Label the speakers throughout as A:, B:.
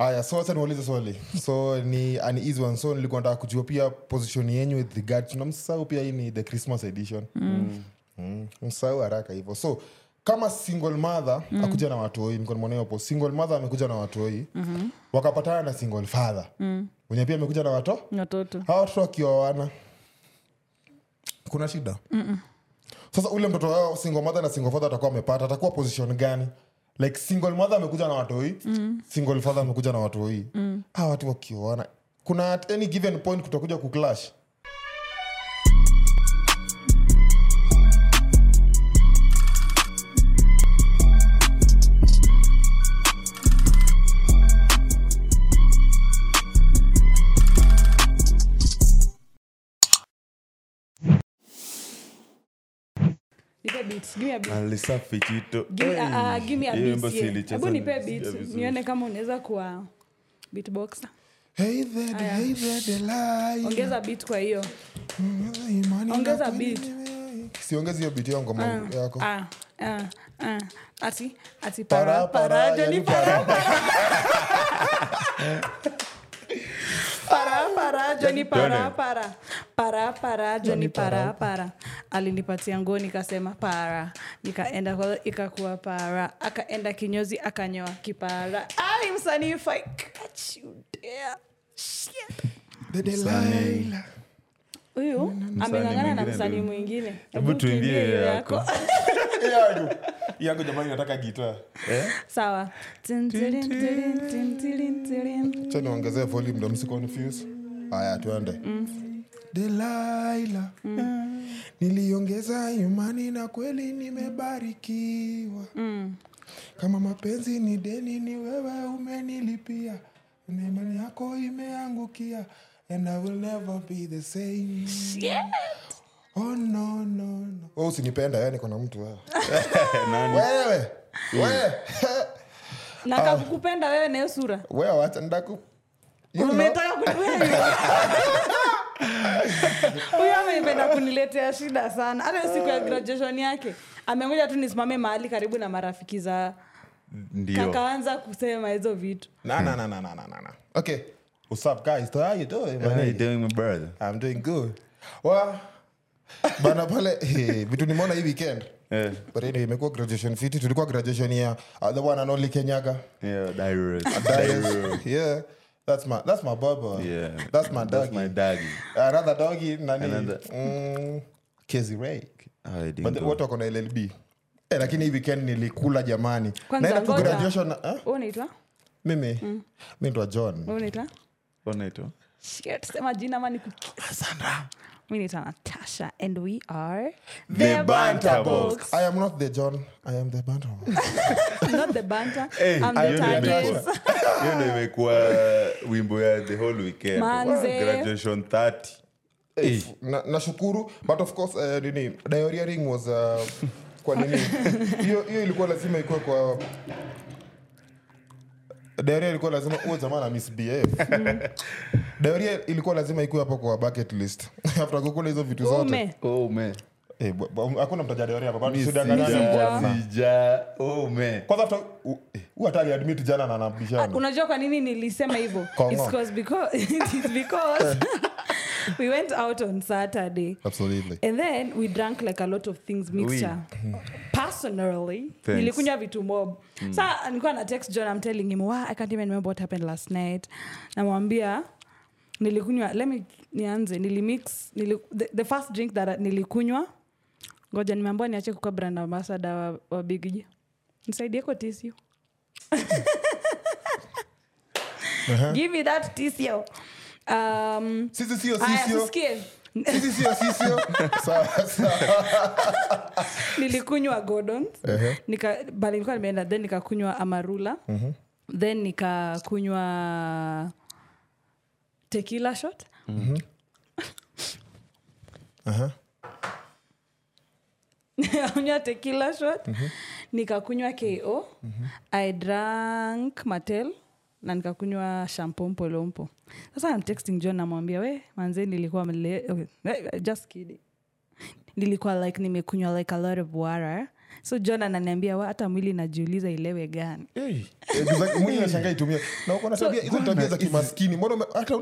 A: haya so sasa niulize swali. So ni an easy one. So nilikuwa nataka kujua pia position yenyu with regard to pia hii ni the christmas edition. Mm. Mm. msahau haraka hivyo. So kama single mother mm. akuja na watoi nikonimwonea single mother amekuja na watoi mm-hmm. wakapatana na single father. Mm. wenye pia amekuja na wato
B: watoto.
A: Hawa watoto wakioana kuna shida? Mm-mm. sasa ule mtoto wao single mother na single father atakuwa amepata atakuwa position gani like single mother amekuja na watoi mm. single father amekuja na watoi mm. hawa watu wakiona kuna at any given point kutakuja kuclash
C: ilicheza
B: Hebu nipe
C: nilisikia
B: beat.
C: Vizuri.
B: nione kama unaweza kuwa beatboxer.
A: Hey there,
B: Aya.
A: hey there, Delilah.
B: ongeza beat kwa hiyo. Ongeza
A: niwe- siongezi hiyo biti ya ngoma yako.
B: ah, ah, ah. ati ati
A: Para,
B: para
A: yani
B: para. para para Johnny. para. Para para para Johnny para para alinipatia nguo nikasema para. Nikaenda kwa ikakuwa para. Akaenda kinyozi akanyoa kipara. Ai msanii if catch you there shit.
A: The Delilah.
B: huyu ameng'ang'ana na msanii mwingine.
C: Hebu tuimbie yako.
A: yangu yangu jamani nataka gitaa
B: sawa. Tin, tirin, tirin, tin, tirin, tirin.
A: cha niongezee volume ndo msi confuse haya tuende delaila niliongeza imani na kweli nimebarikiwa. Kama mapenzi ni deni ni wewe umenilipia. Na imani yako imeangukia and i will never be the same. Oh no no no. Oh, usinipenda yani kuna mtu wewe. Wewe wewe.
B: Na kakukupenda wewe nayo sura.
A: Wewe wacha ndaku you know.
B: Huyo amependa kuniletea shida sana hata siku ya graduation yake amengoja tu nisimame mahali karibu na marafiki za kakaanza kusema hizo vitu
A: Na na na na na na na na. Okay. What's up, guys? How you doing, man?
C: How you doing, my brother?
A: I'm doing good. Well, bana pale eh, vitu nimeona hii weekend.
C: Eh,
A: But anyway, imekuwa graduation fiti. Tulikuwa graduation ya uh, the one and only Kenyaga.
C: yeah.
A: That's my that's my baba.
C: Yeah.
A: That's my
C: That's my doggy.
A: Another doggy nani?
C: Another-
A: Mm, Kezi.
C: Ah, I didn't
A: But the- wako na LLB. Eh, lakini hii weekend nilikula jamani. Naenda tu graduation. Eh?
B: Unaitwa
A: Mimi. Mimi ndo John.
B: Unaitwa
C: Unaitwa?
B: Shit, sema jina ama niku mi naitwa natasha and we are
C: The Banter Box.
A: I am not the John. I am the banter. box.
B: not the banter
C: Hey,
B: I'm the
C: imekuwa- hiyo ndio imekuwa wimbo ya the whole weekend
B: Manze.
C: graduation 30
A: Hey. Na- nashukuru but of course uh, nini diarrhea ring was uh, kwa nini hiyo ilikuwa lazima ikuwe kwa diarrhea ilikuwa lazima uwe jamaa na misbehave diarrhea ilikuwa lazima ikuwe hapo kwa bucket list. After kukula hizo vitu zote.
B: Ume.
C: Oh
A: Eh, bu- bu- hakuna mtaja diarrhea hapa
C: Mi
A: tusidanganyane bwana.
C: sija. oh
A: kwanza after u- eh, huyu hata aliadmit jana na nabishana
B: unajua kwa nini nilisema hivyo?
A: Kongo.
B: It's 'cause because, it's because we went out on saturday.
A: Absolutely.
B: And then we drank like a lot of things mixture. Personally nilikunywa vitu mob sa nilikuwa na text john i'm telling him wow, i can't even remember what happened last night. Namwambia nilikunywa let me nianze. Nilimix nili, the, the first drink that nilikunywa ngoja nimeambua niache kuka brand ambassador wa, wa bigj nisaidieko tisio give me that tisio um,
A: sisi sio sisio sisi sio sisio sawa sawa
B: nilikunywa nika bali nilikuwa nimeenda then nikakunywa amarula then nikakunywa tequila shot.
A: Aha.
B: nikakunywa tequila shot. Nikakunywa ko i drank matel na nikakunywa shampo mpolompo sasa I'm texting john namwambia we manze nilikuwa mle okay. just kidding nilikuwa like nimekunywa like a lot of water so john ananiambia "Wa, hata mwili najiuliza ilewe gani?
A: Hey, exactly. mwili nashangaa itumia na uko na hizo ni tabia za kimaskini. Mbona hata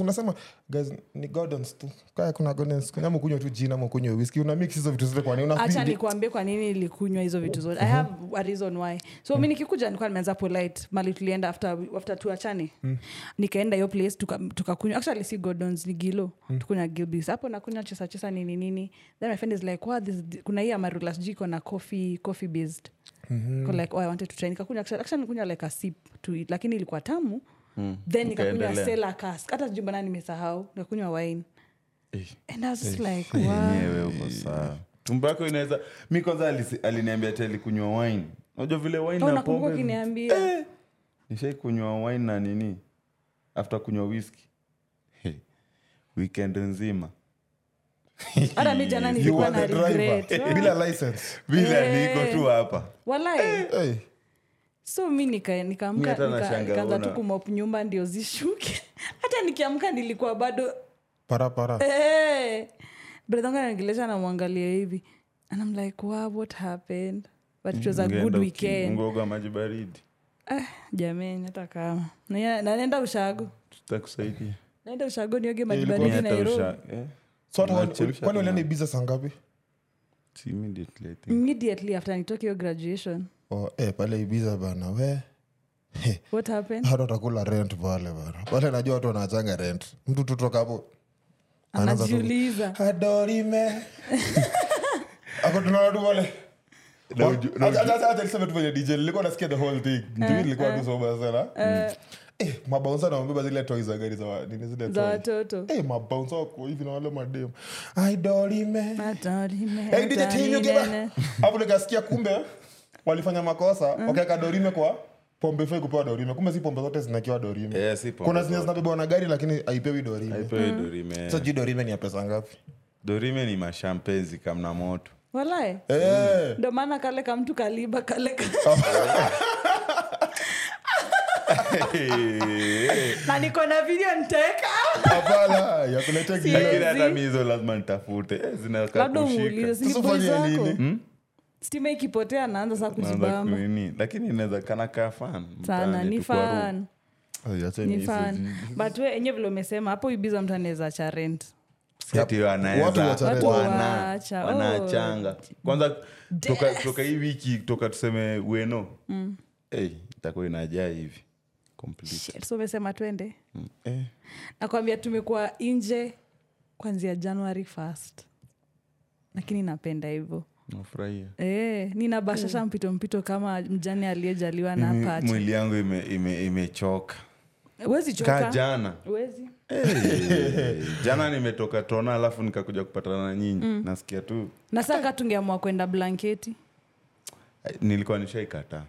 A: unasema guys ni gordons tu. Kaya kuna gordons ama kunywa tu jina ama whisky una mix hizo vitu zote kwa nini? Una
B: hacha nikuambie kwa nini ilikunywa hizo vitu zote. I have a reason why. So mi nikikuja nilikuwa nimeanza polite. Mali tulienda after, after tuachane. Nikaenda hiyo place tukakunywa. Tuka actually si gordons ni gilo tukunywa gilbis. Hapo nakunywa chesa chesa nini nini. Then my friend is like wow, this, kuna hii amarula sijui iko na coffee coffee based. Mm-hmm. like oh, i wanted to try nikakunywa actually actually like a sip to it lakini ilikuwa tamu. Mm. then nikakunywa
C: Ukaendelea.
B: sela cask. Hata sijui mbona nimesahau. Nikakunywa wine.
C: Eh.
B: and i was just like wow.
C: tumbo yako inaweza mi kwanza aliniambia ti alikunywa wine. Unajua vile wine na pombe
B: ukiniambia?
C: Nishai kunywa wine na nini? After kunywa whisky hey. weekend nzima
B: hata mi jana
A: You
B: nilikuwa na
A: the driver.
B: regret.
A: Bila license.
C: Bila niko tu hapa.
B: Walai
A: hey.
B: so mi nikaamka nika- nikaanza tu kumop nyumba ndio zishuke. Hata nikiamka nilikuwa bado.
A: Para para.
B: Hey. bredhonga nangelesha namwangalia hivi. And I'm like wow, what happened? But it was a good weekend.
C: Ungeoga maji baridi.
B: Eh, jameni hata kama. Na- na naenda ushago.
C: Tutakusaidia.
B: Naenda ushago nioge maji baridi nairobi.
C: usha- eh,
A: hata kwani
C: tu
A: ulienda ibiza saa ngapi?
C: Si immediately, I think.
B: immediately after nitoke hiyo graduation.
A: Oh, eh, pale ibiza bana we. Hata utakula rent pale bana. Pale najua watu wanachanga rent. Mtu tutoka hapo
B: anajiuliza.
A: Adorime ako tunaona tu pale. Acha niseme tu venye dj nilikuwa nasikia the whole thing. Juu nilikuwa tu soba sana Eh, mabaunsa nawambeba zile toi za gari za nini zile
B: za
A: toy.
B: watoto.
A: Eh, mabaunsa wako hivi na wale madem aidorime Hey, did I tell you, Giba?
B: adorime.
A: hapo nikasikia kumbe walifanya makosa. Wakaweka dorime kwa pombe fai kupewa dorime. Kumbe si pombe zote zinakiwa dorime.
C: Eh, si pombe
A: kuna zenye zinabebewa na gari lakini aipewi dorime.
C: Haipewi dorime.
A: So juu dorime ni ya pesa ngapi?
C: Dorime ni mashampezi kamna moto.
B: Walae
A: Eh,
B: ndo maana kale kamtu kaliba kale ka- na niko na video nitaweka.
A: Hapana ya kuleta
B: Si-
A: gila.
C: lakini hata
B: Siwezi.
C: lazima nitafute. Eh,
B: labda umuulize stima ikipotea naanza saa kujibamba
C: lakini inaweza kana kaa fan
B: sana ni
C: tu kwa room.
B: fan. Ni
A: ni-
B: fan. But we enye vile umesema hapo ibiza mtu anaweza cha rent. Oh.
C: kwanza toka, hii wiki toka tuseme weno mm. hey, itakuwa inajaa hivi
B: so umesema twende?
C: Mm. Eh,
B: nakwambia tumekuwa nje kwanzia january fast lakini napenda hivyo.
C: Nafurahia.
B: E, nina bashasha mpito mpito kama mjani aliyejaliwa na pacha.
C: mwili yangu imechoka. Ime,
B: ime,
C: ka jana.
B: Wezi.
C: hey, jana nimetoka tona alafu nikakuja kupatana na nyinyi. Nasikia tu.
B: Na saa tungeamua kwenda blanketi?
C: Eh, nilikuwa nishaikataa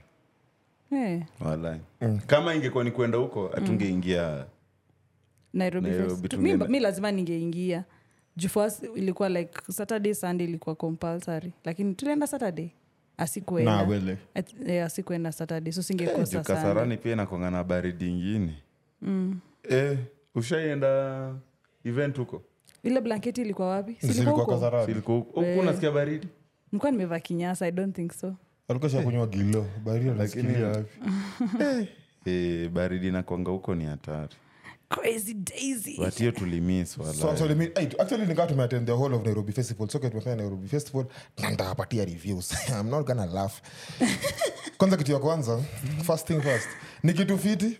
B: Eh,
C: walai kama ingekuwa ni kwenda huko hatungeingia
B: nairobi,
C: Nairobi
B: Fest.
C: tungeenda.
B: mi, lazima ningeingia. First ilikuwa like saturday sunday ilikuwa compulsory. Lakini tulienda saturday.
A: Na,
B: Nah,
A: wele.
B: At- eh, asikuenda saturday. So
C: Eh,
B: singekosa
C: juu kasarani pia inakonga na baridi ingine eh, ushaienda event huko?
B: Ile blanketi ilikuwa wapi? Silikuwa?
A: Kasarani.
C: Silikuwa huko. Unasikia baridi?
B: Nilikuwa nimevaa kinyasa. I don't think so
A: alikuwa shakunywa gilo. Baridi anasikilia. Wapi
C: eh, baridi inakwanga huko ni hatari.
B: Watio daisy
C: but hiyo tulimis
A: So
C: wala
A: actually, me- hey, actually nikaa tumeattend the whole of nairobi festival. Soke tumefanya nairobi festival na reviews. I'm not gonna laugh. Kwanza kitu ya kwanza first thing first ni kitu fiti.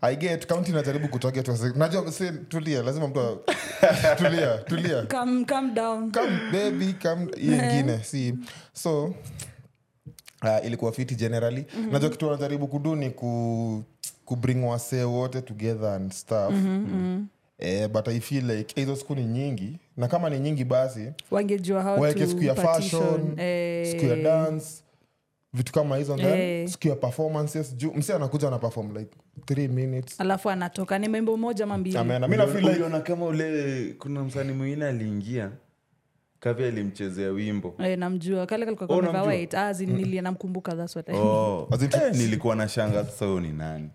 A: I get county najaribu kutarget najua si tulia lazima mtu tulia tulia.
B: Come, come down.
A: Come baby come ingine si. So uh, ilikuwa fiti generally. Mm-hmm. najua kitu wanajaribu kudu ni ku, kubring wasee wote together and stuff. Mm-hmm. eh, but i feel like hizo siku ni nyingi. Na kama ni nyingi basi
B: wangejua how
A: siku ya fashion
B: Eh,
A: siku ya dance vitu kama hizo then
B: Eh.
A: siku ya performances. Juu msi anakuja na perform like three minutes.
B: Alafu anatoka ni membo moja
A: mi nafeel like
C: kama ule kuna msanii mwingine aliingia kavi alimchezea wimbo.
B: Eh, namjua. Kale kalikuwa
C: Oh,
B: kamevaa
C: namjua.
B: white as in nilia namkumbuka that's what I
C: oh.
A: As in-
C: eh, nilikuwa na shanga sasa huyo ni nani?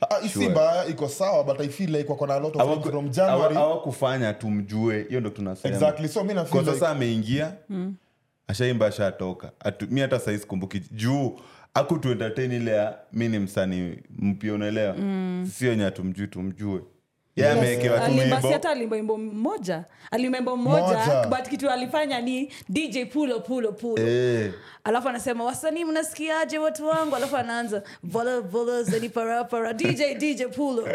A: Ah, si mbaya iko sawa but i feel like wako na a lot of
C: Hawaku-
A: like from
C: hawa- hawakufanya tumjue hiyo ndo tunasema.
A: Exactly so mi
C: kwa
A: like
C: sasa ameingia ashaimba ashatoka. Atu- mi hata saizi kumbuki juu aku entertain ile ya mi ni msanii mpya unaelewa? Sio nye tumjui tumjue ye ameekewa tu
B: alimba si
C: wimbo
B: hata alimba mmoja. Alimba imbo mmoja but kitu alifanya ni dj pulo pulo pulo.
C: Eh,
B: alafu anasema wasanii mnasikiaje watu wangu? Alafu anaanza vola vola zeni para para. Dj dj pulo.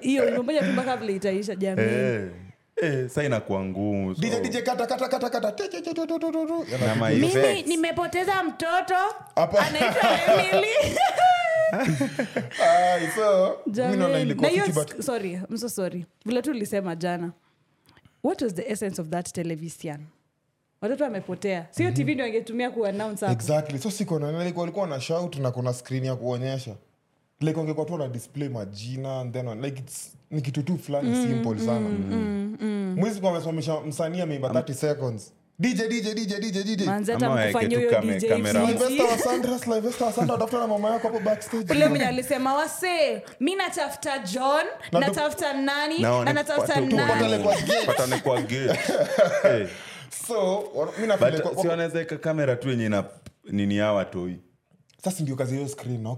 B: Hiyo wimbo tu mpaka vile itaisha jamii
C: eh, eh, sa inakuwa ngumu so-
A: DJ, DJ, kata, kata, kata, kata. Te, te, te, te, te, te, te.
C: na ma
B: mimi
C: effects.
B: nimepoteza mtoto. Anaitwa emily Sorry I'm so sorry. Vile tu ulisema jana. What was the essence of that television? Watoto wamepotea. Sio tv ndio angetumia
A: kuannounceexactly so sikona walikuwa na shout na kuna screen ya kuonyesha. Like wangekuwa tu na display majina and then like it's, ni kitu tu fulani simple sana. mwizi kwa amesimamisha msanii ameimba 30 seconds
B: ule mwenye alisema wase mi natafuta john natafuta nani
C: Na
B: na natafuta
C: eka kamera tu yenye na nini
A: sasa ndio kazi hiyo screen na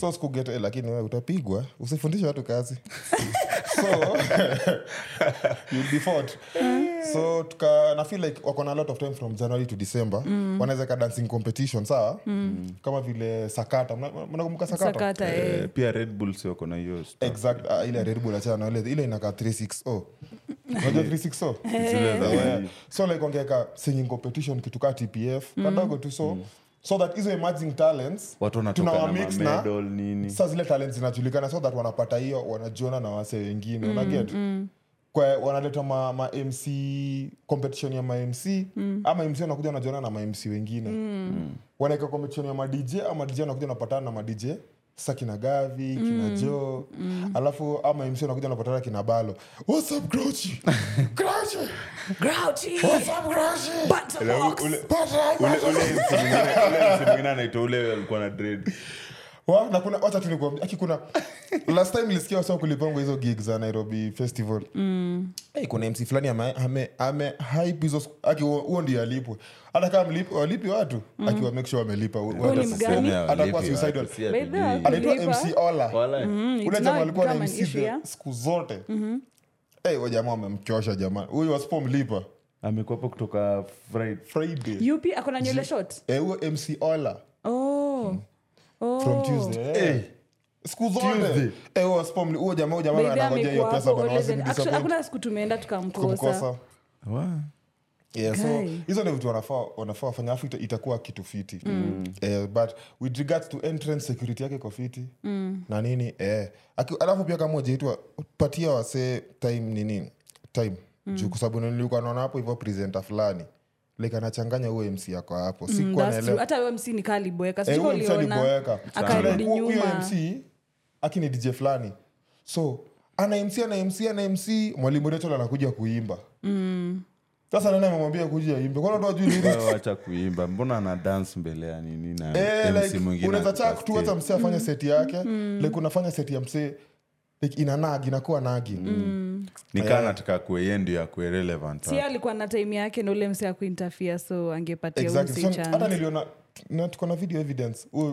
A: so sikuget eh, lakini utapigwa. Usifundishe watu kazi so you'll be fought. so tuka na feel like wako na lot of time from january to december wanaweza ka dancing competition sawa kama vile sakata Mna- mnakumbuka sakata,
B: sakata eh.
C: Eh, pia red bull si wako na hiyo stuff.
A: exact uh, ile Red Bull achana na ile ile inakaa 360 unajua 360
C: Zile za wali.
A: so like wangeka singing competition kitu kaa tpf kadogo tu so so that hizo emerging talents
C: watu
A: tunawamix na sa zile talent zinajulikana so that wanapata hiyo wanajiona na wase wengine mm, unaget? kwa wanaleta ma, ma mc competition ya mamc mm. ama mc wanakuja wanajiona na mamc wengine. Mm. wanaweka competition ya madj ama dj wanakuja wanapatana na ma dj sasa kina gavi kina jo alafu ama mc nakuja wanapatana kina balo. What's up grouchy? Grouchy!
B: Grouchy.
A: what's up grouchy?
B: Butterbox.
C: ule-
A: Pata-
C: ule ule MC mwingine- anaitwa ule alikuwa na dread
A: wa? Na kuna wacha tu nikuambie. Aki kuna last time nilisikia wasa kulipangwa hizo gig za nairobi festival. Hey, kuna mc fulani ame, ame, ame hype hizo siku- aki huo huo ndio alipwe. Hata kama mlipi walipi watu akiwa make sure wamelipa
B: Huyu ni mgani?
A: Atakuwa suicidal.
B: By the way,
A: anaitwa mc ola.
B: Mm,
A: ule jamaa alikuwa na mc the siku zote. Hey, wa jamaa wamemchosha jamaa. Huyu wasipomlipa
C: amekuapo kutoka Friday.
A: friday.
B: Yupi? Akona nywele short?
A: Eh, huyo mc ola.
B: Oh. Oh.
A: from tuesday. Eh. siku zote jamaa jamaa anangojea hiyo pesa
B: hakuna tumeenda tukamkosa.
A: So hizo ndio vitu wanafaa wanafaa wafanya afu itakuwa kitu fiti. Eh, but with regards to entrance security yake iko fiti. Na nini? Eh. Alafu pia kama ujaitwa patia wasee time nini? Time. Juu kwa sababu nilikuwa naona hapo hivyo presenta fulani like anachanganya huo mc yako hapo.
B: Mm,
A: sikuwa
B: that's true.
A: naelewa
B: hata huyo mc ni kaliboeka akarudi
A: akini dj fulani. So ana mc ana mc ana mc mwalimu rachel anakuja kuimba. Sasa nani amemwambia kuja imbe lyrics?
C: Wewe wacha kuimba. Mbona ana dance mbele ya nini na e,
A: like,
C: mwingine
A: unaweza
C: ako
A: chak tu hata msee afanye seti yake. Like unafanya seti ya msee like ina nag inakuwa nagi.
C: Nikaa nataka kueye ndio akue relevant
B: si alikuwa na time yake na ule mse ya kuintafia so angepatia
A: exactly. hata niliona na tuko na video evidence. Huyo-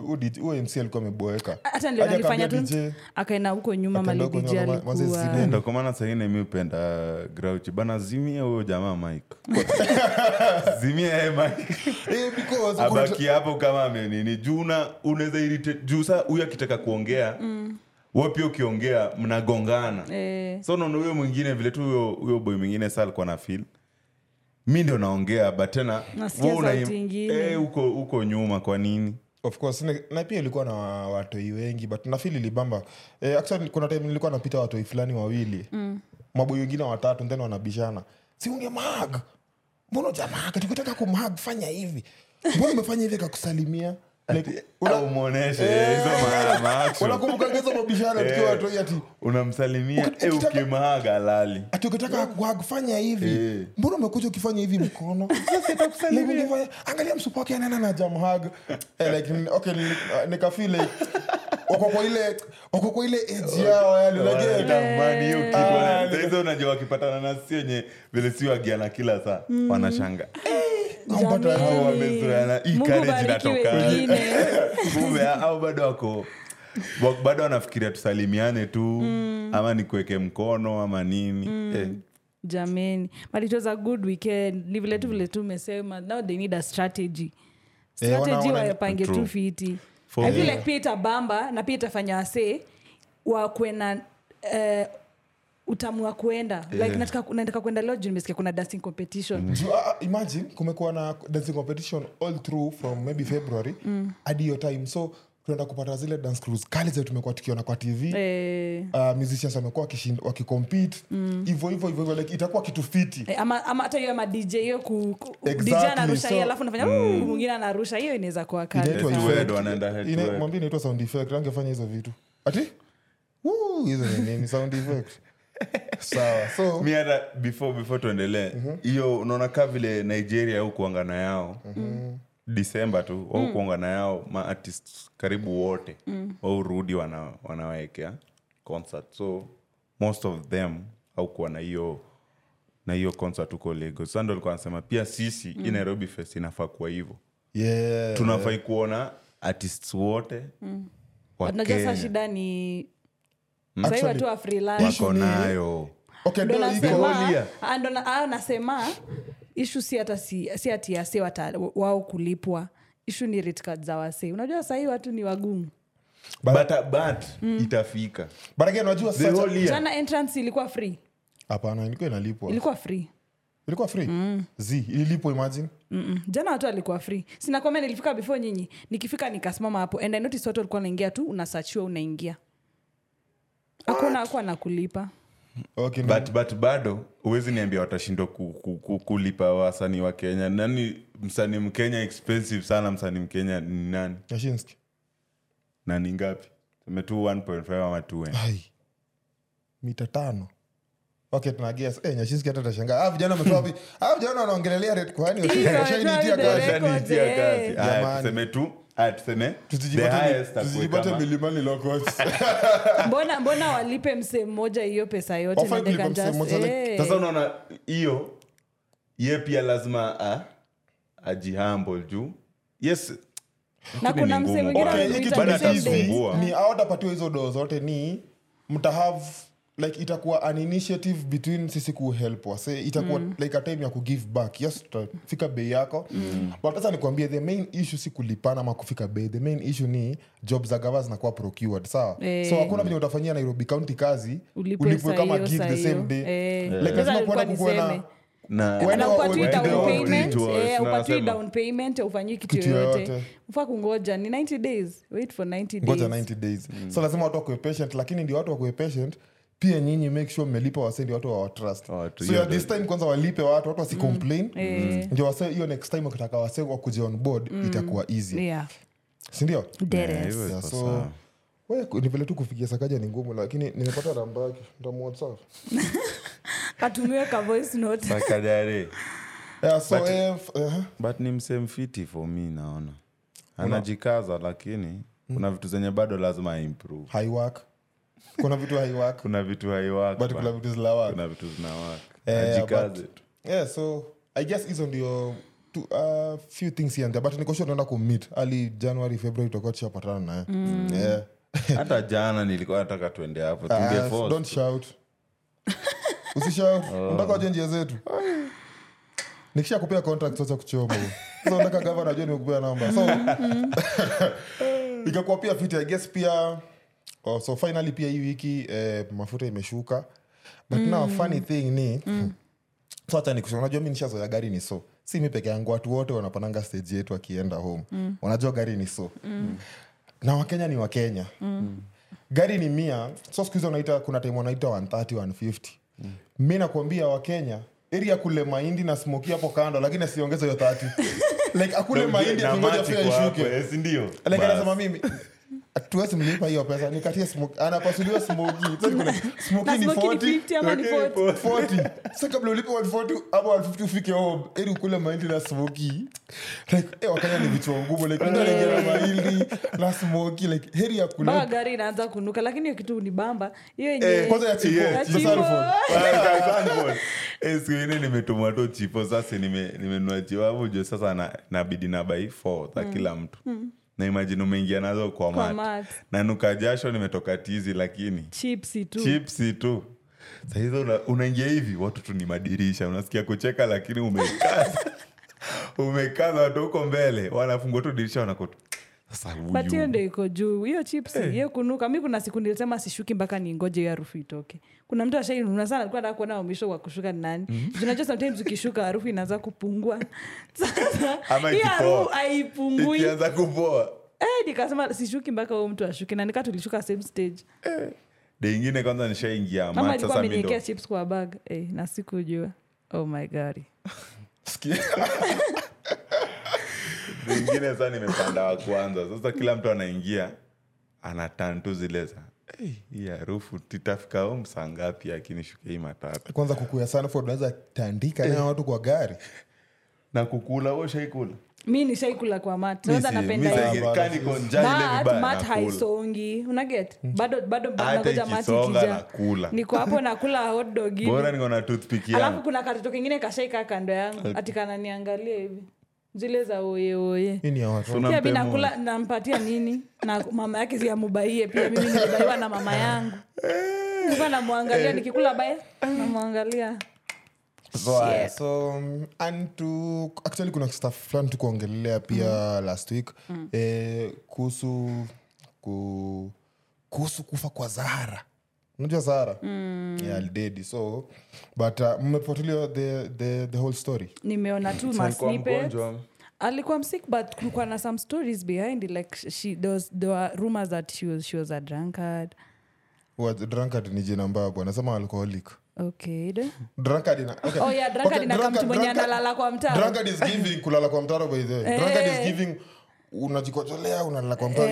A: mc alikuwa ameboeka.
B: Hata ndio alifanya tu akaenda huko nyuma
A: Akaenda huko
B: malidiji
A: nyuma, ma- manze
B: alikuwa
C: kwa maana mi upenda grauchi bana zimia huyo jamaa mike zimia ye mike
A: eh, because
C: abaki hapo kama amenini. Juu na unaweza irritate- juu sa huyo akitaka kuongea we pia ukiongea mnagongana.
B: Eh,
C: so naona huyo mwingine vile tu huyo- huyo boy mwingine saa alikuwa na fil mi ndio naongea but tena wewe
B: sauti ingine.
C: eh, uko uko nyuma kwa nini?
A: Of course na, na pia ilikuwa na watoi wengi but nafili ilibamba. Eh, actually kuna time nilikuwa napita watoi fulani wawili. Mm. maboi wengine watatu then wanabishana. Siunge mag mbona ujamaq tukitaka kumag fanya hivi. Mbona umefanya hivi kakusalimia
C: Eh.
A: ati
C: eh,
A: ukitaka-
C: ukimaaga alali
A: ati ukitaka kuhag fanya hivi
C: Eh.
A: mbona umekuja ukifanya hivi mkono angalia msupa wake anaenda na jamhag eh, uh, kwa ile wako ile age yao unajua?
C: hiyo kitu.
A: Ah,
C: wakipatana na si wenye vile si wagiana kila saa wanashanga.
A: Ampata-
C: Hao wamezoeana. Hii. Kumbe, au bado wako bado wanafikiria tusalimiane tu ama nikuweke mkono ama nini. Eh.
B: jameni. But it was a good weekend. Ni vile tu vile tu umesema now they need a strategy.
A: Eh,
B: strategy
A: wana-
B: wapange tu fiti. I feel
C: yeah.
B: like pia itabamba na pia itafanya wasee wakwe na eh, utamu wa kuenda. Like nataka, nataka kuenda leo juu nimesikia kuna dancing competition.
A: Mm. ah, imagine kumekuwa na dancing competition all through from maybe february hadi hiyo time. So tunaenda kupata zile dance crews. Kali zetu tumekuwa tukiona kwa tv
B: eh,
A: uh, musicians wamekuwa wakikompete. Hivo mm. hivo hivo, like itakuwa kitu fiti.
B: Eh, ama ama hata hiyo madj hiyo ku, ku,
A: Exactly,
B: dj anarusha
A: so-
B: alafu nafanya mm. mwingine anarusha hiyo inaweza kuwa kali.
A: Inaitwa
C: Head to
A: effect.
C: head, wanaenda head to
A: Ina-
C: head.
A: mwambie inaitwa sound effect angefanya hizo vitu. Ati? Hizo ni nini? Sound effect sawa so
C: mi hata before before tuendelee hiyo unaona kaa vile nigeria au kuangana yao disemba tu wau kuangana yao maartist karibu wote waurudi wana, wanawekea concert. So most of them haukuwa na hiyo na hiyo concert huko lagos. Sando likuwa nasema pia sisi mm. nairobi fest inafaa kuwa hivyo.
A: Yeah.
C: Tunafai kuona artists wote mm.
B: najua shida ni sahii watu wa
C: wako nayo.
A: Okay
B: ndo nasema ah, ndo na- ah, nasema ishu si hata si, si ati ase wao kulipwa. Ishu ni rate card za wasee. Unajua sahii watu ni wagumu.
C: But, but itafika.
A: But again unajua
C: the
A: such a-
C: whole year
B: jana entrance ilikuwa free.
A: Hapana ilikuwa inalipwa.
B: Ilikuwa free.
A: Ilikuwa free? Z ililipwa imagine.
B: Mm-mm. jana watu alikuwa free. Sinakwambia nilifika before nyinyi. Nikifika nikasimama hapo. And I notice watu walikuwa naingia tu unasachiwa unaingia hakuna akuwa na kulipa.
A: Okay
C: but, but bado huwezi niambia watashindwa ku, ku, ku, kulipa wasanii wa kenya. Nani msanii mkenya expensive sana msanii mkenya ni nani?
A: Nyashinski.
C: na ni ngapi? Seme tu 1.5 ama 2
A: ai. Mita tano. Okay tunages eh, nyashinski hata tashangaa ah vijana wametoa wapi? Ah vijana wanaongelelea rate kwani
B: Hiyo,
A: washainitia
B: ndio
A: kazi?
B: records,
C: Washaniitia
B: eh.
C: kazi. Aya,
A: Jamani.
C: tuseme tu tuseme the
A: Tusijipate- milimani lokotmbona
B: mbona mbona walipe msee mmoja hiyo pesa yote
A: Wafai
B: na they can
A: kulipa msee
B: just-
A: mmoja, like,
B: eh.
C: unaona hiyo ye pia lazima a- ajihumble juu. Yes.
B: Na kuna
C: ni
B: msee mwingine
A: Okay, ni awatapatiwa hizo doo zote ni mtahave like itakuwa an initiative between sisi kuhelp wase itakuwa like a time ya kugive back. Yes tutafika bei yako. But sasa nikwambie the main issue si kulipana ama kufika bei. The main issue ni job za gava zinakuwa procured sawa?
B: Eh.
A: so hakuna venye utafanyia nairobi county kazi
B: Ulipwe
A: kama give the same day.
B: Eh.
A: like lazima kuenda kukuwe na
B: down payment, eh, ufanyii kitu yoyote. kungoja ni 90 days. Wait for 90 days.
A: 90 days. So lazima watu wakuwe patient lakini ndio watu wakuwe patient pia nyinyi make sure mmelipa wasendi watu wawatrust so this time kwanza walipe watu watu wasicomplain
B: Eh.
A: ndio wase hiyo next time wakitaka wase wakuja on board itakuwa easy.
B: Yeah.
A: Sindio
C: Yeah,
A: Yeah, so ni vile tu kufikia sakaja ni ngumu lakini nimepata namba yake ntamwhatsapp
B: katumiwe ka voice note.
A: Yeah, so
C: But-
A: eh, eh,
C: but ni msemfiti for me naona. Anajikaza lakini kuna vitu zenye bado lazima aimprove
A: haiwork kuna vitu
C: kuna vitu haiwak
A: kuna vitu
C: zinawakuna vitu zinawak
A: Eh, but- yeah so i guess hizo ndio uh, few things here and there. But nikosho naenda kumit. Ali january february tutakuwa tushapatana naye yeah.
C: hata jana nilikuwa nataka tuende hapo
A: Ah, don't shout. Usishout. Mpaka wajue njia zetu. Nikisha kupea contract wacha kuchoma so ndaka gavana ajue nimekupea namba so ikakuwa pia fiti. I guess pia oh, so finally pia hii wiki eh, mafuta imeshuka. But now funny thing ni so hata nikusha unajua mi nishazoya gari ni so. Si mi peke yangu watu wote wanapananga stage yetu akienda home. Wanajua gari ni so. Na wakenya ni wakenya. Gari ni mia so skuhizi wanaita kuna time wanaita 130 150 mi nakuambia wakenya eri akule mahindi na smoki hapo kando lakini asiongeze hiyo 30 like akule mahindi akingoja
C: hapo,
A: ishuke.
C: eh,
A: like anasema mimi tuwezi mlipa hiyo pesa nikatie anapasuliwa smoki Sasa niko like, smoki
B: na
A: ni
B: smoki ni
A: 40
B: 50 ama ni 40
A: 40 sa kabla ulipe 140 ama 150 ufike home eri ukule mahindi na smoki like eh, wakenya ni vichwa ngumu like mtu na mahindi na smoki like heri ya kula.
B: Gari inaanza kunuka lakini hiyo kitu ni bamba. Hiyo yenye
A: kwanza ya chipo.
C: Eh, siku ingine nimetumwa tu chipo sasa nime- nimenunua chiwavu jo sasa nabidi na bai four za kila mtu na imajini umeingia nazo kwa
B: Kwa
C: mat.
B: mat.
C: nanuka jasho nimetoka tizi lakini
B: chipsi tu.
C: Chipsi tu. Sahizo una, unaingia hivi watu tu ni madirisha. Unasikia kucheka lakini umekaza umekaza watu huko mbele. Wanafungua tu dirisha wanako sasa
B: but hiyo
C: huyu
B: iko juu. Hiyo chipsi hiyo kunuka. Mi kuna siku nilisema sishuki mpaka ningoje hiyo harufu itoke. Kuna mtu ashainuna sana alikuwa nataka kuona umisho wa kushuka ni nani. Mm-hmm. unajua sometimes ukishuka harufu inaanza kupungua. Sasa hiyo harufu haipungui. Eh, nikasema sishuki mpaka huyo mtu ashuki na nika tulishuka same stage.
C: De ingine kwanza nishaingia ndo.
B: chips kwa bag. Eh, na sikujua. Oh my god.
C: ingine saa nimepanda wa kwanza. Sasa kila mtu anaingia anatantu zile za "Hey, hii harufu titafika home saa ngapi akinishuke hii matatu.
A: Kwanza kukuya sanford unaweza tandika na watu kwa gari.
C: Na kukula huo shaikula
B: mi nishaikula kwa mat.
C: Mi
B: kwanza
C: si- mi
B: napenda
C: saa
B: hiyo.
C: ingine kaa niko njaa ile
B: But
C: vibaya
B: mat
C: nakula.
B: haisongi. Unaget bado bado niko hapo nakula hot dog hivi.
C: bora niko na toothpick
B: alafu kuna katoto kengine kashaika kando yangu. Ati kananiangalia hivi zile za oye oye.
A: Hii ni ya watu?
C: Tuna
B: pia nampatia nini? Na mama yake ziamubaie pia mimi nibaiwa na mama yangu. Nilikuwa namwangalia nikikula bae namwangalia.
A: So, uh, so um, and to actually kuna staff fulani tukuongelelea pia pia last week. Eh, kuhusu ku, kuhusu kufa kwa zahara unajua zahara yeah, aldedi. So but uh, mmefuatilia the, the, the whole story?
B: Nimeona tu
C: Alikuwa
B: alikuwa msick but kulikuwa na some stories behind like she, there, was, there were rumors that she was, she was a drunkard.
A: What, drunkard ni jina mbaya bwana. Sema alcoholic.
B: Okay
A: drunkard ina okay.
B: Oh, yeah, drunkard
A: Okay,
B: inakaa mtu mwenye analala kwa mtaro.
A: drunkard is giving kulala kwa mtaro by the way. Drunkard is giving unajikotolea unalala kwa mtaro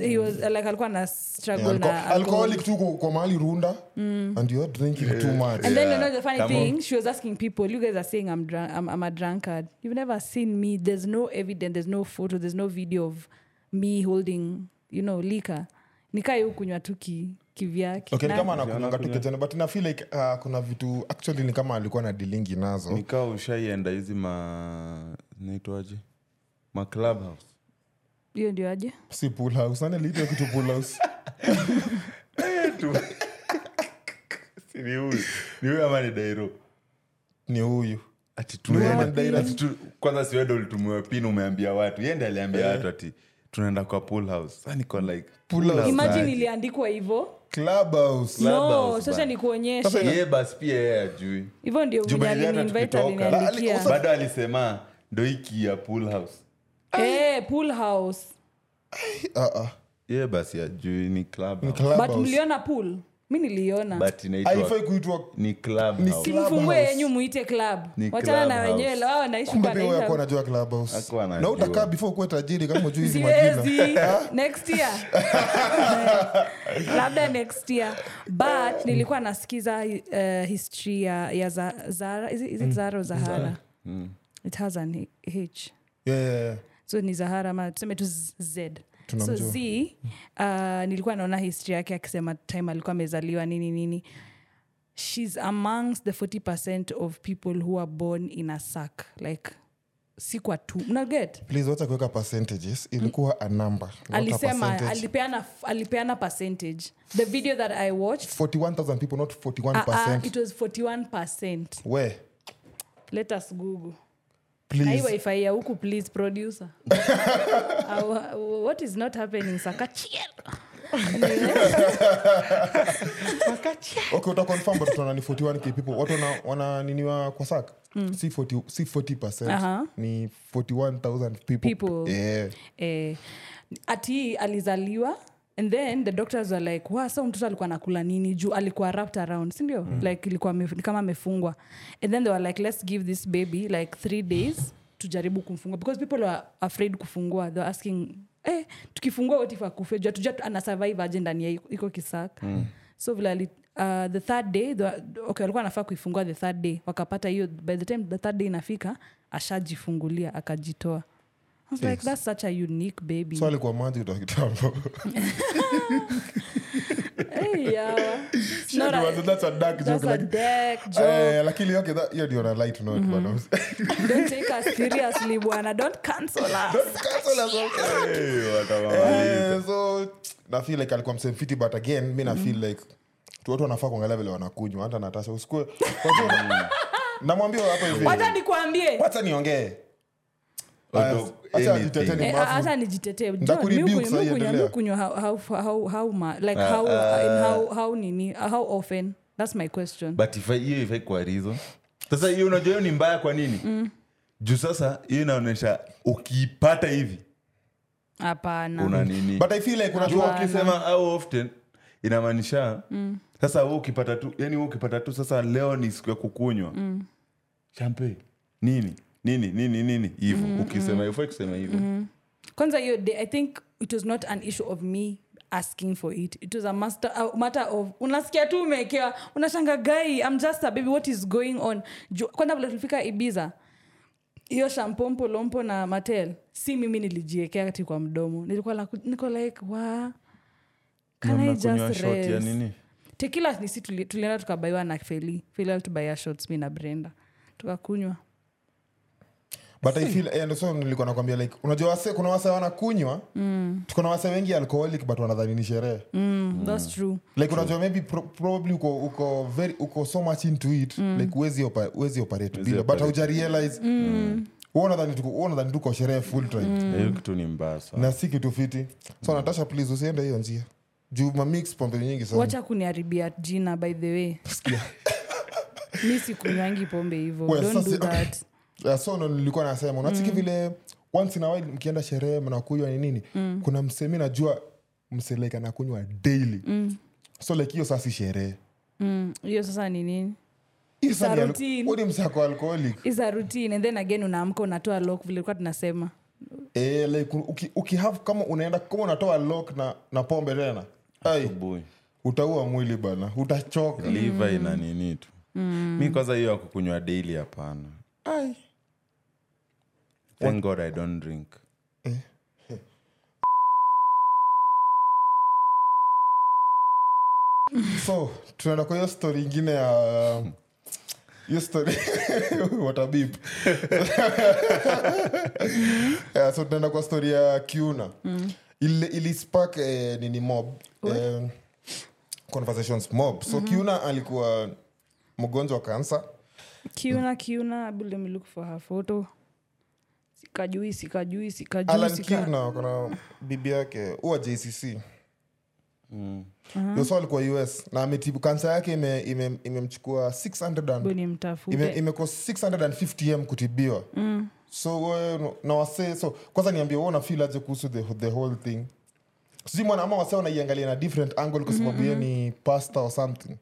A: hiyo
B: Eh, alikuwa na struggle
A: Yeah,
B: na
A: alcoholic tu kwa- mahali runda and you're drinking too much
B: And then you know the funny
C: Come on.
B: she was asking people, you guys are saying I'm drunk, I'm, I'm a drunkard. You've never seen me. There's no evidence, there's no photo, there's no video of me holding, you know, liquor. nikae hukunywa tu ki, kivyake.
A: okay, kama anakunanga tu but na feel like uh, kuna vitu actually ni kama alikuwa na dilingi nazo
C: nikaa ushaienda hizi ma naitwaje ma clubhouse.
B: Hiyo ndio aje?
A: Si pool house. Nani aliitwa kitu pool house.
C: Si ni huyu. Ni huyu ama ni dairo?
A: Ni huyu. Tunaenda.
C: Tunaenda ati tu- kwanza siwendo ulitumiwa pin umeambia watu. Yende aliambia watu ati tunaenda kwa pool house. Sa niko like
A: Pool house.
B: imagine iliandikwa hivo
A: club house
B: no
C: Clubhouse,
B: sasa
C: ba.
B: ni
C: ye basi pia yeye ajui
B: hivyo ndio
C: Juu hata bado alisema ndo hiki ya pool house
B: Eh, pool house.
A: Uh, uh,
C: ye basi ajui ni club
A: ni club
B: but
A: house
B: mliona pool? Mi niliona
C: but inaitwa
A: haifai kuitwa
C: ni club
A: Ni
C: house.
A: club
B: simfungue
A: house.
B: yenyu muite club.
C: Ni
B: wachana na
C: club
B: wenyewe
C: house.
B: wanaishi
A: kumbe pia na utakaa before kuwe tajiri kama ujui hizi
B: siwezi next year? Labda next year. But nilikuwa nasikiza uh, history ya, ya za, zara is it, is it zara or zahara? It has an h.
A: Yeah, yeah, yeah.
B: So ni zahara ama tuseme tu z. So z uh, nilikuwa naona history yake akisema time alikuwa amezaliwa nini nini. Shes amongst the 40 of people who are born in a sack. Like si kwa tu.
A: Please wacha kuweka percentages. Ilikuwa a number not a
B: alisema
A: percentage.
B: alipeana, alipeana percentage. The video that i watched
A: 41000 people not 41
B: uh, uh, it was 41 percent.
A: Where?
B: Let us google hii
A: please
B: wifi ya huku please producer. Uh, what is not happening? Sakachiel.
A: Okay utaconfirm but tunaona ni 41k people. Watu wana, wananiniwa kwa sak si 40 si 40 percent.
B: Aha.
A: ni 41000 people,
B: People.
A: Yeah.
B: eh, ati alizaliwa and then the doctors were like wa so mtoto alikuwa nakula nini? Juu alikuwa wrapped around sindio mm. like ilikuwa kama amefungwa. And then they were like let's give this baby like three days tujaribu kumfungua because people were afraid kufungua. They were asking eh, tukifungua wotif akufe? Juu tuja ana survive aje ndani ya iko- iko kisak. Mm. so vile ali Uh, the third day the, okay, walikuwa anafaa kuifungua the third day. Wakapata hiyo by the time the third day inafika ashajifungulia akajitoa Was like that's such a unique baby.
A: So alikuwa maji uta kitambo. Eh, lakini hiyo ndio na light note bana
B: don't take us seriously bwana. Don't cancel us.
A: Cancel us, okay.
C: Hey, watamaliza.
A: Eh, so na feel like alikuwa msemfiti but again mi na feel like tu watu wanafaa kuangalia vile wanakunywa. Hata natasa usikue. Namwambia hapa hivi.
B: Wacha nikuambie.
A: Wacha niongee
B: hata nijitetee.
A: Nitakurebuke
B: John, mi
A: saa hii,
B: ukunywa- mi
A: endelea.
B: ukunywa how- how- how- how ma- like how in how- how nini how often? That's my question.
C: But hiyo ifai kwa rizo sasa hiyo unajua hiyo ni mbaya kwa nini? Juu sasa hiyo inaonyesha ukiipata hivi
B: hapana.
C: una nini?
A: But i feel like unajua
C: ukisema how often inamaanisha sasa we ukipata tu yani we ukipata tu sasa leo ni siku ya kukunywa. Champe nini nini nini nini hivo. Ukisema ifai kusema hivo
B: kwanza hiyo day i think it was not an issue of me asking for it. It was a master, uh, matter of unasikia tu umeekewa unashanga gai i'm just a baby what is going on? Kwanza vile tulifika ibiza hiyo shampompo lompo na matel si mimi nilijiekea kati kwa mdomo. Nilikuwa la, niko like wa? Can i just rest?
C: nini?
B: Tekila nisi tulienda tukabaiwa na feli feli alitubaia shots mi na brenda. Tukakunywa
A: but i feel and so nilikuwa nakwambia like unajua wase kuna wase wanakunywa tuko na wase wengi alcoholic but wanadhani ni sherehe.
B: Mm, thats true.
A: Like unajua maybe pro, probably uko uko very uko so much into it like uwezi opa, uwezi operate bila but hauja realize. Mm. unadhani tuko unadhani tuko sherehe full time?
C: Hiyo kitu ni mbaya sana.
A: Na si kitu fiti. So natasha please usiende hiyo njia. Juu mamix pombe nyingi sana.
B: Wacha kuniharibia jina by the way. Mi sikunywangi pombe hivo
A: Well,
B: don't do that
A: Yeah, so ndo nilikuwa nasema unachiki vile once in a while mkienda sherehe mnakunywa ni nini? Kuna msemi najua mseleka nakunywa daily. So like hiyo sasi sherehe.
B: Mm, sasa ni nini?
A: Hiyo
B: It's
A: sasa ni al- ni msako alcoholic.
B: Is a routine. And then again unaamka unatoa lok vilekuwa tunasema.
A: E, like uki, uki have kama unaenda kama unatoa lok na, na pombe tena. Utaua mwili bana. Utachoka.
C: Liva ina nini tu? Mi kwanza hiyo akukunywa daily hapana.
A: Ai
C: thank god i don't drink.
A: So tunaenda kwa hiyo story ingine ya hiyo story. Watabip yeah, so tunaenda kwa story ya kiuna. Ili, ili spark eh, nini mob eh, conversations mob. So kiuna alikuwa mgonjwa wa kansa
B: kiuna kiuna abule me look for her photo sikajui sikajui sikajui
A: bibi yake huwa jcc yoso alikuwa us na ametibu kansa yake imemchukua ime, imemchukua 600 and
B: buni mtafute
A: ime, imeko 650m kutibiwa. Mm. so we, na wase so kwanza niambia we unafil aje kuhusu the, the whole thing? Sijui mwana ama wase wanaiangalia na different angle kwa sababu ye ni pasta or something.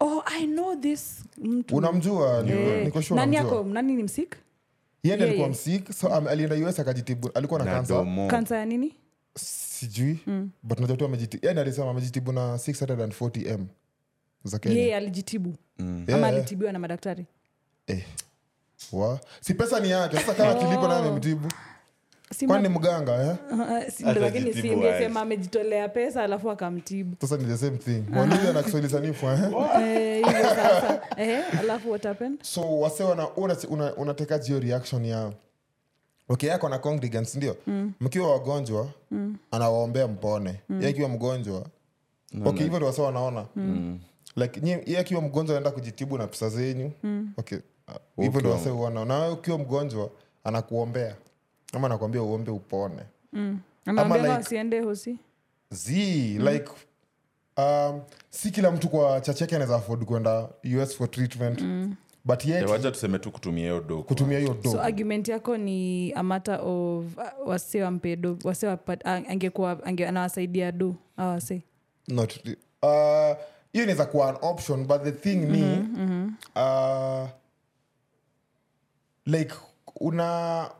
B: Oh i know this mtu.
A: Unamjua?
B: Eh,
A: niko sure
B: nani yako nani ni msik
A: Yeye yeah, alikuwa msik so um, alienda us akajitibu. Alikuwa na kansa
B: kansa ya nini?
A: Sijui but najatu amejitibu alisema amejitibu na 640m za kenya.
B: Yeye alijitibu.
A: Yeah,
B: ama alitibiwa na madaktari.
A: Eh. wa. Si pesa ni yake. Sasa kama kilipo naye amemtibu kwani ni mganga eh?
B: Uh, lakini si amejitolea pesa alafu akamtibu.
A: Sasa ni the same thing. Ana kiswahili sanifu eh?
B: Eh, Ehe, alafu what happened?
A: So wase wana- una- una- unateka hiyo reaction ya okay yako na congregants ndio? Mkiwa wagonjwa anawaombea mpone. Mm. ye akiwa mgonjwa okay hivyo ndio wase wanaona. Like ye akiwa mgonjwa anaenda kujitibu na pesa zenyu. Okay uh, hivyo ndio wase uona na ukiwa mgonjwa anakuombea ama nakwambia uombe upone.
B: Anaambia
A: like-
B: wasiende hosi.
A: Z like um, si kila mtu kwa chache yake anaweza afford kwenda us for treatment. But yet
C: wacha tuseme tu kutumia hiyo do
A: kutumia hiyo do
B: so argument yako ni a matter of uh, wase wampe do wase wapat- angekuwa ange, anawasaidia do awase.
A: Not uh, inaweza kuwa an option but the thing ni uh, like una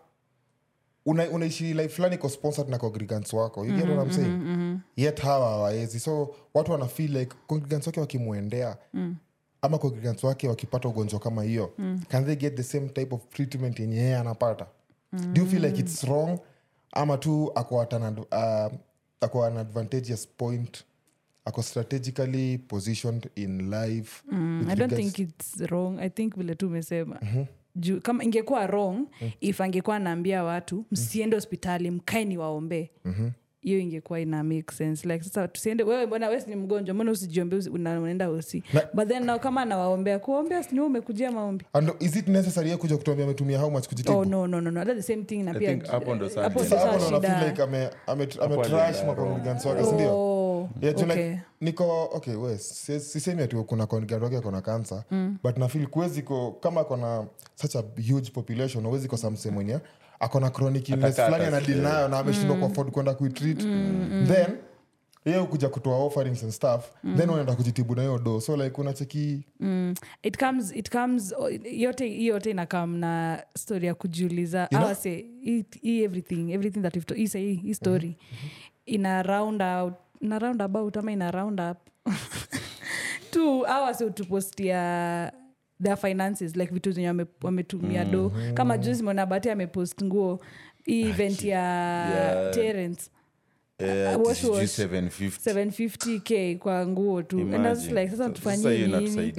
A: una, unaishi life fulani iko sponsored na congregants wako. You get what I'm saying? yet hawa hawaezi so watu wana feel like congregants wake wakimwendea ama congregants wake wakipata ugonjwa kama hiyo can they get the same type of treatment yenye yeye anapata? Do you feel like it's wrong? Ama tu ako at an, uh, ako an advantageous point ako strategically positioned in life
B: Mm, i don't
A: regards-
B: think its wrong. I think vile tu umesema juu kama ingekuwa wrong if angekuwa anaambia watu msiende hospitali mkae ni waombee. Hiyo ingekuwa ina make sense. Like sasa tusiende wewe mbona wesi ni mgonjwa mbona usijiombe unaenda
A: usi
B: but then now kama anawaombea kuombea sini umekujia maombi.
A: And is it necessary kuja kutuambia ametumia how much kujitibu?
B: Oh no no no no. That's the same thing na pia
C: hapo ndo
B: ndo
A: Sasa hapo ndo na feel like ame- ame- ame
C: trash
A: macongregants wake sindio
B: oh
A: Yeah, juu
B: okay.
A: like, niko okay we sisemi ati kuna congregant akona kansa but nafil kuwezi ko kama akona such a huge population uwezi mse mwenye akona chronic illness fulani anadil nayo na ameshindwa mm. kuafford kwenda kuitreat. Then yeye kuja kutoa offerings and stuff then unaenda kujitibu na hiyo do so like unacheki
B: mm. it comes it comes yote hii yote inakam na story ya kujiuliza.
A: You know-
B: awase hii everything everything that we've to- hii story mm-hmm. ina round out ina round about ama ina round up. Tu awase utupostia their finances like vitu zenye wame- wametumia do. Kama juzi monabati amepost nguo hii event ya
C: Yeah.
B: terence.
C: Eh,
B: Uh.
C: 750.
B: 750k kwa nguo tu. Like sasa tufanyie nini?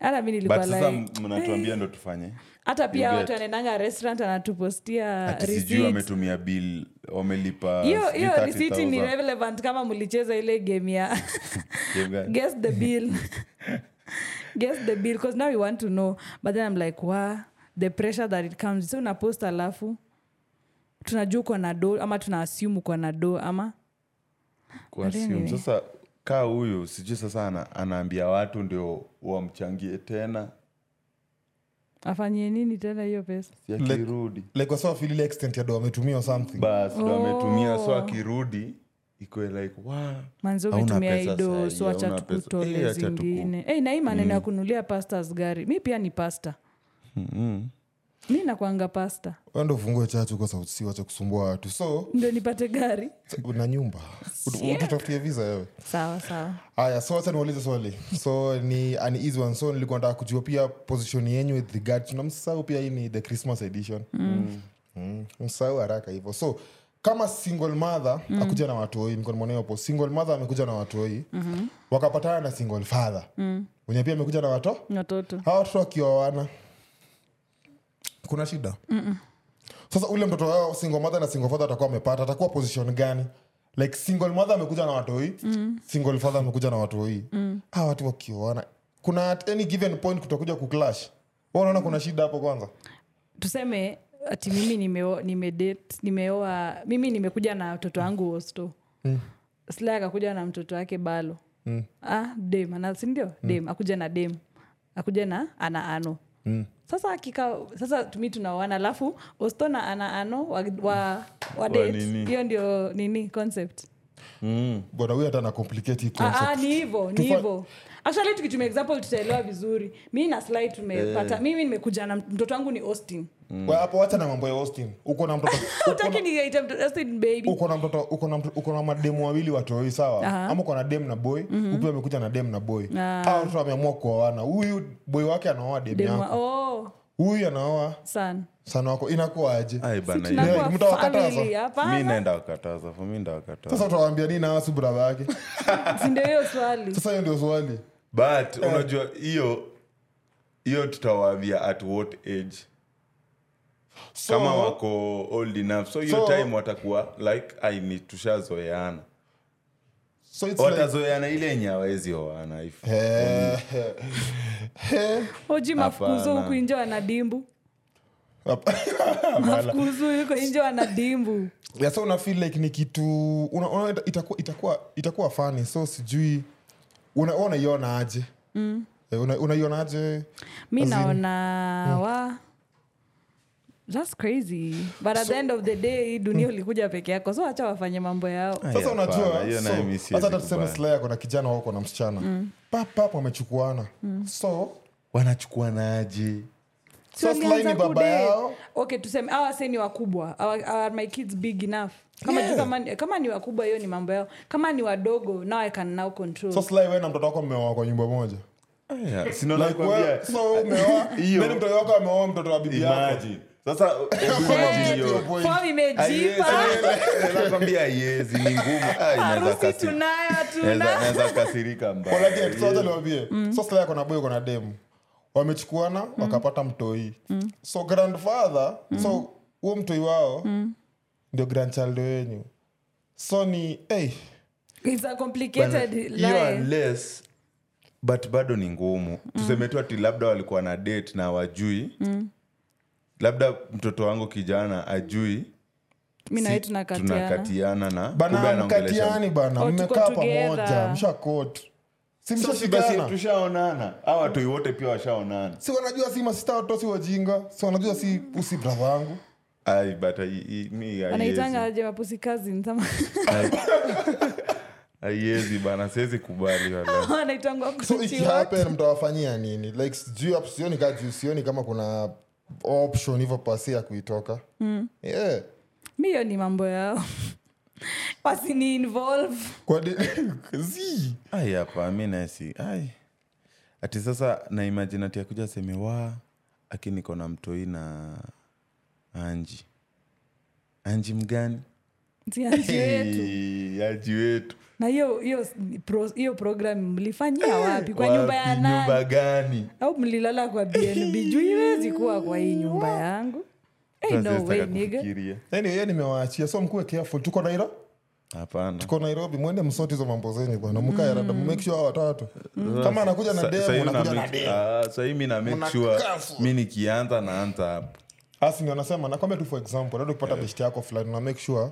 B: hata mi nilikuwa like
C: mnatuambia ndo tufanye
B: hata pia watu
C: get.
B: restaurant anatupostia
C: sijui wametumia bill wamelipa
B: hiyo risiti ni relevant kama mlicheza ile game ya guess the bill. Guess the bill because now you want to know. But then i'm like wa the pressure that it comes. So unapost alafu tunajua uko na do ama tuna assume uko na do ama?
C: Sasa kaa huyu sijui sasa anaambia watu ndio wamchangie tena
B: afanyie nini tena hiyo pesa?
C: Si akirudi.
A: Like wasawa feel extent ya do ametumia something.
C: Bas ndo ametumia so
B: Oh.
C: akirudi ikwe like wa
B: manzi umetumia ido so acha tukutole
C: Eh,
B: zingine. Hey, na hii maneno ya kunulia pastas gari mi pia ni pasta mi nakwanga pasta.
A: Ndo ufungue chachu kwa sauti si wacha kusumbua watu. So
B: ndio nipate gari.
A: na nyumba. Ututafutie visa wewe?
B: Sawa sawa.
A: Haya so wacha niulize swali. So ni an easy one. So nilikuwa nataka kujua pia position yenyu with regard to namsahau pia hii ni the christmas edition. Mm. Mm. msahau haraka hivyo. So kama single mother mm. akuja na watoi nikonamoneopo single mother amekuja na watoi mm-hmm. wakapatana na single father. Mm. wenye pia amekuja na wato
B: watoto.
A: Hawa watoto wakioana kuna shida Mm-mm. sasa ule mtoto wao single mother na single father atakuwa amepata atakuwa position gani like single mother amekuja na watoi mm. single father amekuja na watoi mm. a watu wakiona kuna at any given point kutakuja kuclash Wewe unaona kuna shida hapo kwanza
B: tuseme ati mimi nimeoa nime nimeoa mimi nimekuja na mtoto wangu hosto mm. sla akakuja na mtoto wake balo mm. ah, dem ana sindio mm. dem akuja na dem akuja na ana ano mm. Sasa akika sasa tumi tunaoana alafu ostona ana ano wa, wa, wa hiyo ndio nini concept.
A: Bwana huyu hata na complicate hii
B: Ah, ah,
A: concept.
B: ni hivo ni hivo actually tukitumia example tutaelewa vizuri. Mi na slide tumepata. Mimi nimekuja na mtoto wangu ni austin.
A: Wewe hapo wacha na mambo ya austin. Uko na mtoto uko
B: utaki niite mtoto austin baby.
A: uko na mtoto uko na uko na mademu wawili watoi sawa?
B: Aha.
A: ama uko na dem na boy? Mm-hmm. upi amekuja na dem na boy.
B: Ah.
A: Hao watoto wameamua kuoana. Huyu boy wake anaoa dem
B: Demu
A: yako.
B: Oh,
A: huyu anaoa
B: sana
A: sana wako. Inakuwa aje
C: ai bana hiyo-
B: tunakuwa
A: mtawakataza?
B: family,
C: mi
B: hapana
C: naenda wakataza fo mi ndawakataza
A: sasa utawaambia nini yake
B: Si ndio hiyo swali?
A: Sasa hiyo ndio swali
C: but unajua hiyo hiyo tutawaambia at what age?
A: So,
C: kama wako old enough. So hiyo
A: So-
C: time watakuwa like ai ni tushazoeana.
A: So watazoeana like,
C: ile yenye awezi oana if
A: Eh, eh,
B: oji mafukuzo huku nje wana dimbu.
A: Hapa-
B: mafukuzo yuko nje wana dimbu.
A: Yeah, so una like ni kitu itakuwa, itakuwa, itakuwa fani so sijui unaiona aje? Mm. unaiona aje?
B: Mi naona wa thats crazy. But at the end of the day dunia ulikuja peke yako so acha wafanye mambo yao.
A: Sasa
C: hapana,
A: unajua
C: hiyo
A: so,
C: nayo mi siwezi
A: hata hata tuseme
C: kubali.
A: slaya kona kijana wako na msichana. Mm. papap wamechukuana. Mm. so
C: wanachukuanaje
A: Baba yao?
B: okay tuseme awa se ni wakubwa. Are my kids big enough. Kama,
A: Yeah.
B: kama, ni- kama ni wakubwa hiyo ni mambo yao. Kama ni wadogo now i can now control.
A: So Sly wewe na mtoto wako mmeoa kwa nyumba moja?
C: Aya, si naona
A: like
C: nakwambia,
A: wewe umeoa.
C: Hiyo.
A: then mtoto wako ameoa mtoto wa bibi yako.
C: Imagine. sasa hebu imagine hiyo.
A: Point.
B: Form imejipa.
C: nakwambia haiwezi ni ngumu. Ah, inaweza
B: harusi
C: kasi-
B: tunayo tuna
C: naweza kasirika mbaya.
A: Kwa like, so wacha niwaambie. So Sly ako na boy ako na demu wamechukuana wakapata mtoi. So grandfather so huo mtoi wao ndio grandchild wenyu. So ni hey,
B: it's a complicated life.
C: unless but bado ni ngumu. Tuseme tu ati labda walikuwa na date na wajui labda mtoto wangu kijana ajui si-
B: tunakatiana.
C: na
A: bana
B: Oh,
A: mmekaa pamoja mshakot si
C: So, si basi
A: mshashikana
C: tushaonana. Au watoi wote pia washaonana.
A: Si wanajua si masista watosi si wajinga si wanajua si usi bradha wangu?
C: Ai but ai- i- mi haiwezi.
B: aje mapusi cousins ama
C: haiwezi bana siwezi kubali wala.
B: anaitangwa
A: so
B: kuchi
A: ikihappen mtawafanyia nini? Like sijui hapo sioni ka juu sioni kama kuna option hivyo pasi ya kuitoka. Yeah.
B: mi hiyo ni mambo yao wasini involve.
A: Kwa
C: ai hapa mi nasi ai. Ati sasa na imagine ati akuja aseme wa aki niko na mtoi na anji anji mgani? Hey, anji wetu.
B: Na hiyo hiyo pro- hiyo program mlifanyia wapi? Kwa nyumba ya nani
C: nyumba gani?
B: Au mlilala kwa bnb juu iwezi kuwa kwa hii nyumba yangu no way, nigga.
A: anyway nimewaachia. So mkuwe careful. Tuko nairo
C: hapana.
A: Tuko nairobi. Mwende msoti hizo mambo zenyu bwana. Mkae mm. make sure watatu. Kama anakuja na
C: Sa-
A: demu
C: sahii
A: anakuja
C: una
A: na
C: make-
A: demu.
C: Ah, mi na make sure mi nikianza naanza hapo.
A: Asi ndio anasema nakwambia tu for example nado kupata beshti yako fulani na make sure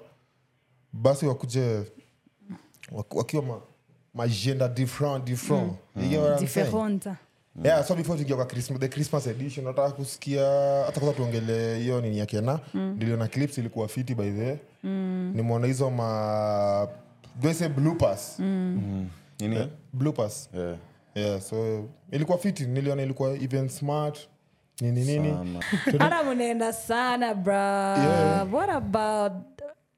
A: basi wakuje wakiwa ma, magenda different different. Mm. get
B: Diferonta.
A: yeah so before tuingia kwa Christmas, the christmas edition nataka kusikia hata kwanza tuongele hiyo nini ya kena niliona clips ilikuwa fiti by the way nimeona hizo ma do bloopers mm. mm.
C: Nini?
A: bloopers
C: yeah.
A: yeah so ilikuwa fiti niliona ilikuwa even smart nini nini
C: sana.
B: hata mnaenda sana bra
A: Yeah.
B: what about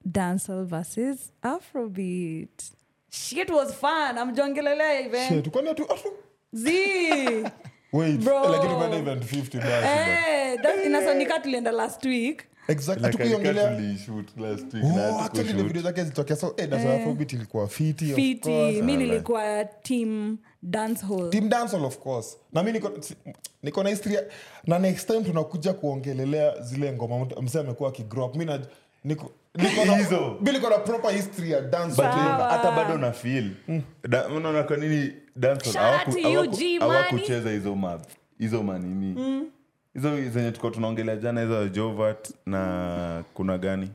B: dancehall versus afrobeat shit was fun amjongelelea even
A: Shit, kwani atu- atu-
B: z
A: wait
B: Bro.
A: lakini umeenda even 50 basi
B: Eh, that- inasonika tulienda last week.
A: Exactly
C: Like
A: hatukuiongelea
C: I tulishoot last week,
A: Oh, zake zilitokea. So eh, ilikuwa fiti
B: mi nilikuwa team dancehall
A: team dancehall of course. Na mi niko, niko na historia na next time tunakuja kuongelelea zile ngoma. Msee amekuwa akigrow up mi niko na- na proper history ya dance
C: hata bado na feel. Da- unaona kwa nini hawakucheza hizo ma hizo manini hizo zenye tuko tunaongelea jana hizo jovat na kuna gani?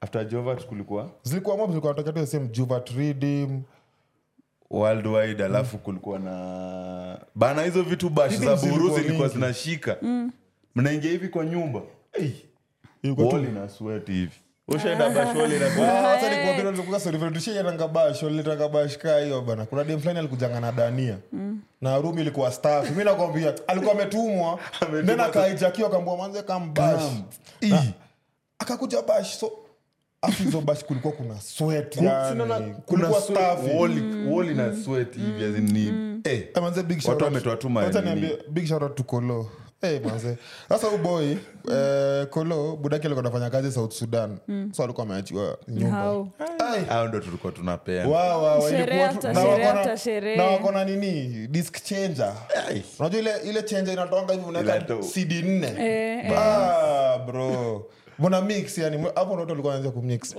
C: After jovat kulikuwa?
A: Zilikuwa tu the same
C: worldwide alafu kulikuwa na bana hizo vitu bash za buru zilikuwa zinashika. Mnaingia hivi kwa nyumba? Hey,
A: ilikuwa tu
C: wall ina sweat hivi ushaenda bash wall ina
A: hiyo bana. Kuna dem fulani alikujanga na dania. Na rumi ilikuwa staff. Mi nakwambia alikuwa ametumwa. Then akaijakiwa manze kambash akakuja bash. So hizo kulikuwa kuna kulikuwa big shout out to kolo Eh, manze. Sasa uboy eh, kolo budaki alikuwa anafanya kazi south sudan. So alikuwa ameachiwa nyumba?
C: Ndo tulikuwa tunapea
A: Wa, wa, wa,
B: Sherehe
A: ilikuwa tu-
B: after
A: na
B: sherehe
A: wako na-
B: after sherehe.
A: na wako na nini? Disk changer. Unajua ile ile changer inatoanga hivi unaweka
C: Inato-
A: cd nne.
B: Eh,
A: Ah, bro. Mbona mix yani hapo ndo watu walikuwa wanaanza kumix.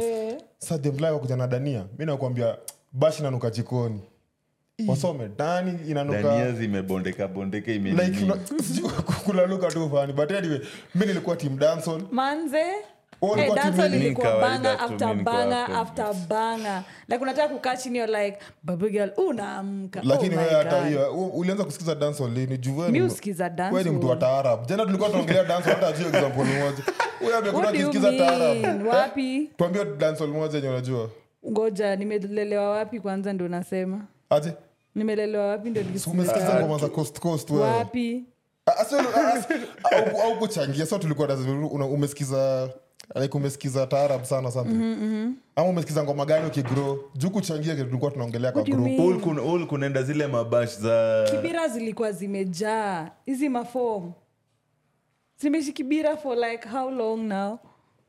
A: Sasa demlai kuja na dania mi nakwambia bashi nanuka jikoni wasome dani inanuka.
C: Dania zimebondeka bondeka
A: like
C: imenini.
A: una- sijui kulaluka tu fani but anyway mi nilikuwa team dancehall.
B: Manze? Hey, like unataka kukaa chini like baby unaamka.
A: Lakini
B: oh
A: wewe hata hiyo ulianza kusikiza dancehall lini? Juu ni- mtu wa taarab jana tulikuwa tunaongelea danso hata juu example moja. Huyo
B: you
A: akisikiza taarab
B: wapi?
A: Tuambie dancehall moja yenye unajua.
B: Ngoja nimelelewa wapi kwanza ndio nasema
A: aje
B: nimelelewa wapi
A: wewe. Ah, so, ah, au- au kuchangia tulikuwa umesikiza like umesikiza taarab sana something. Ama umesikiza ngoma gani ukigro juu kuchangia tulikuwa tunaongelea kwa group.
C: kunaenda zile mabash za
B: kibira zilikuwa zimejaa. Hizi mafom zimeishi kibira for like how long now?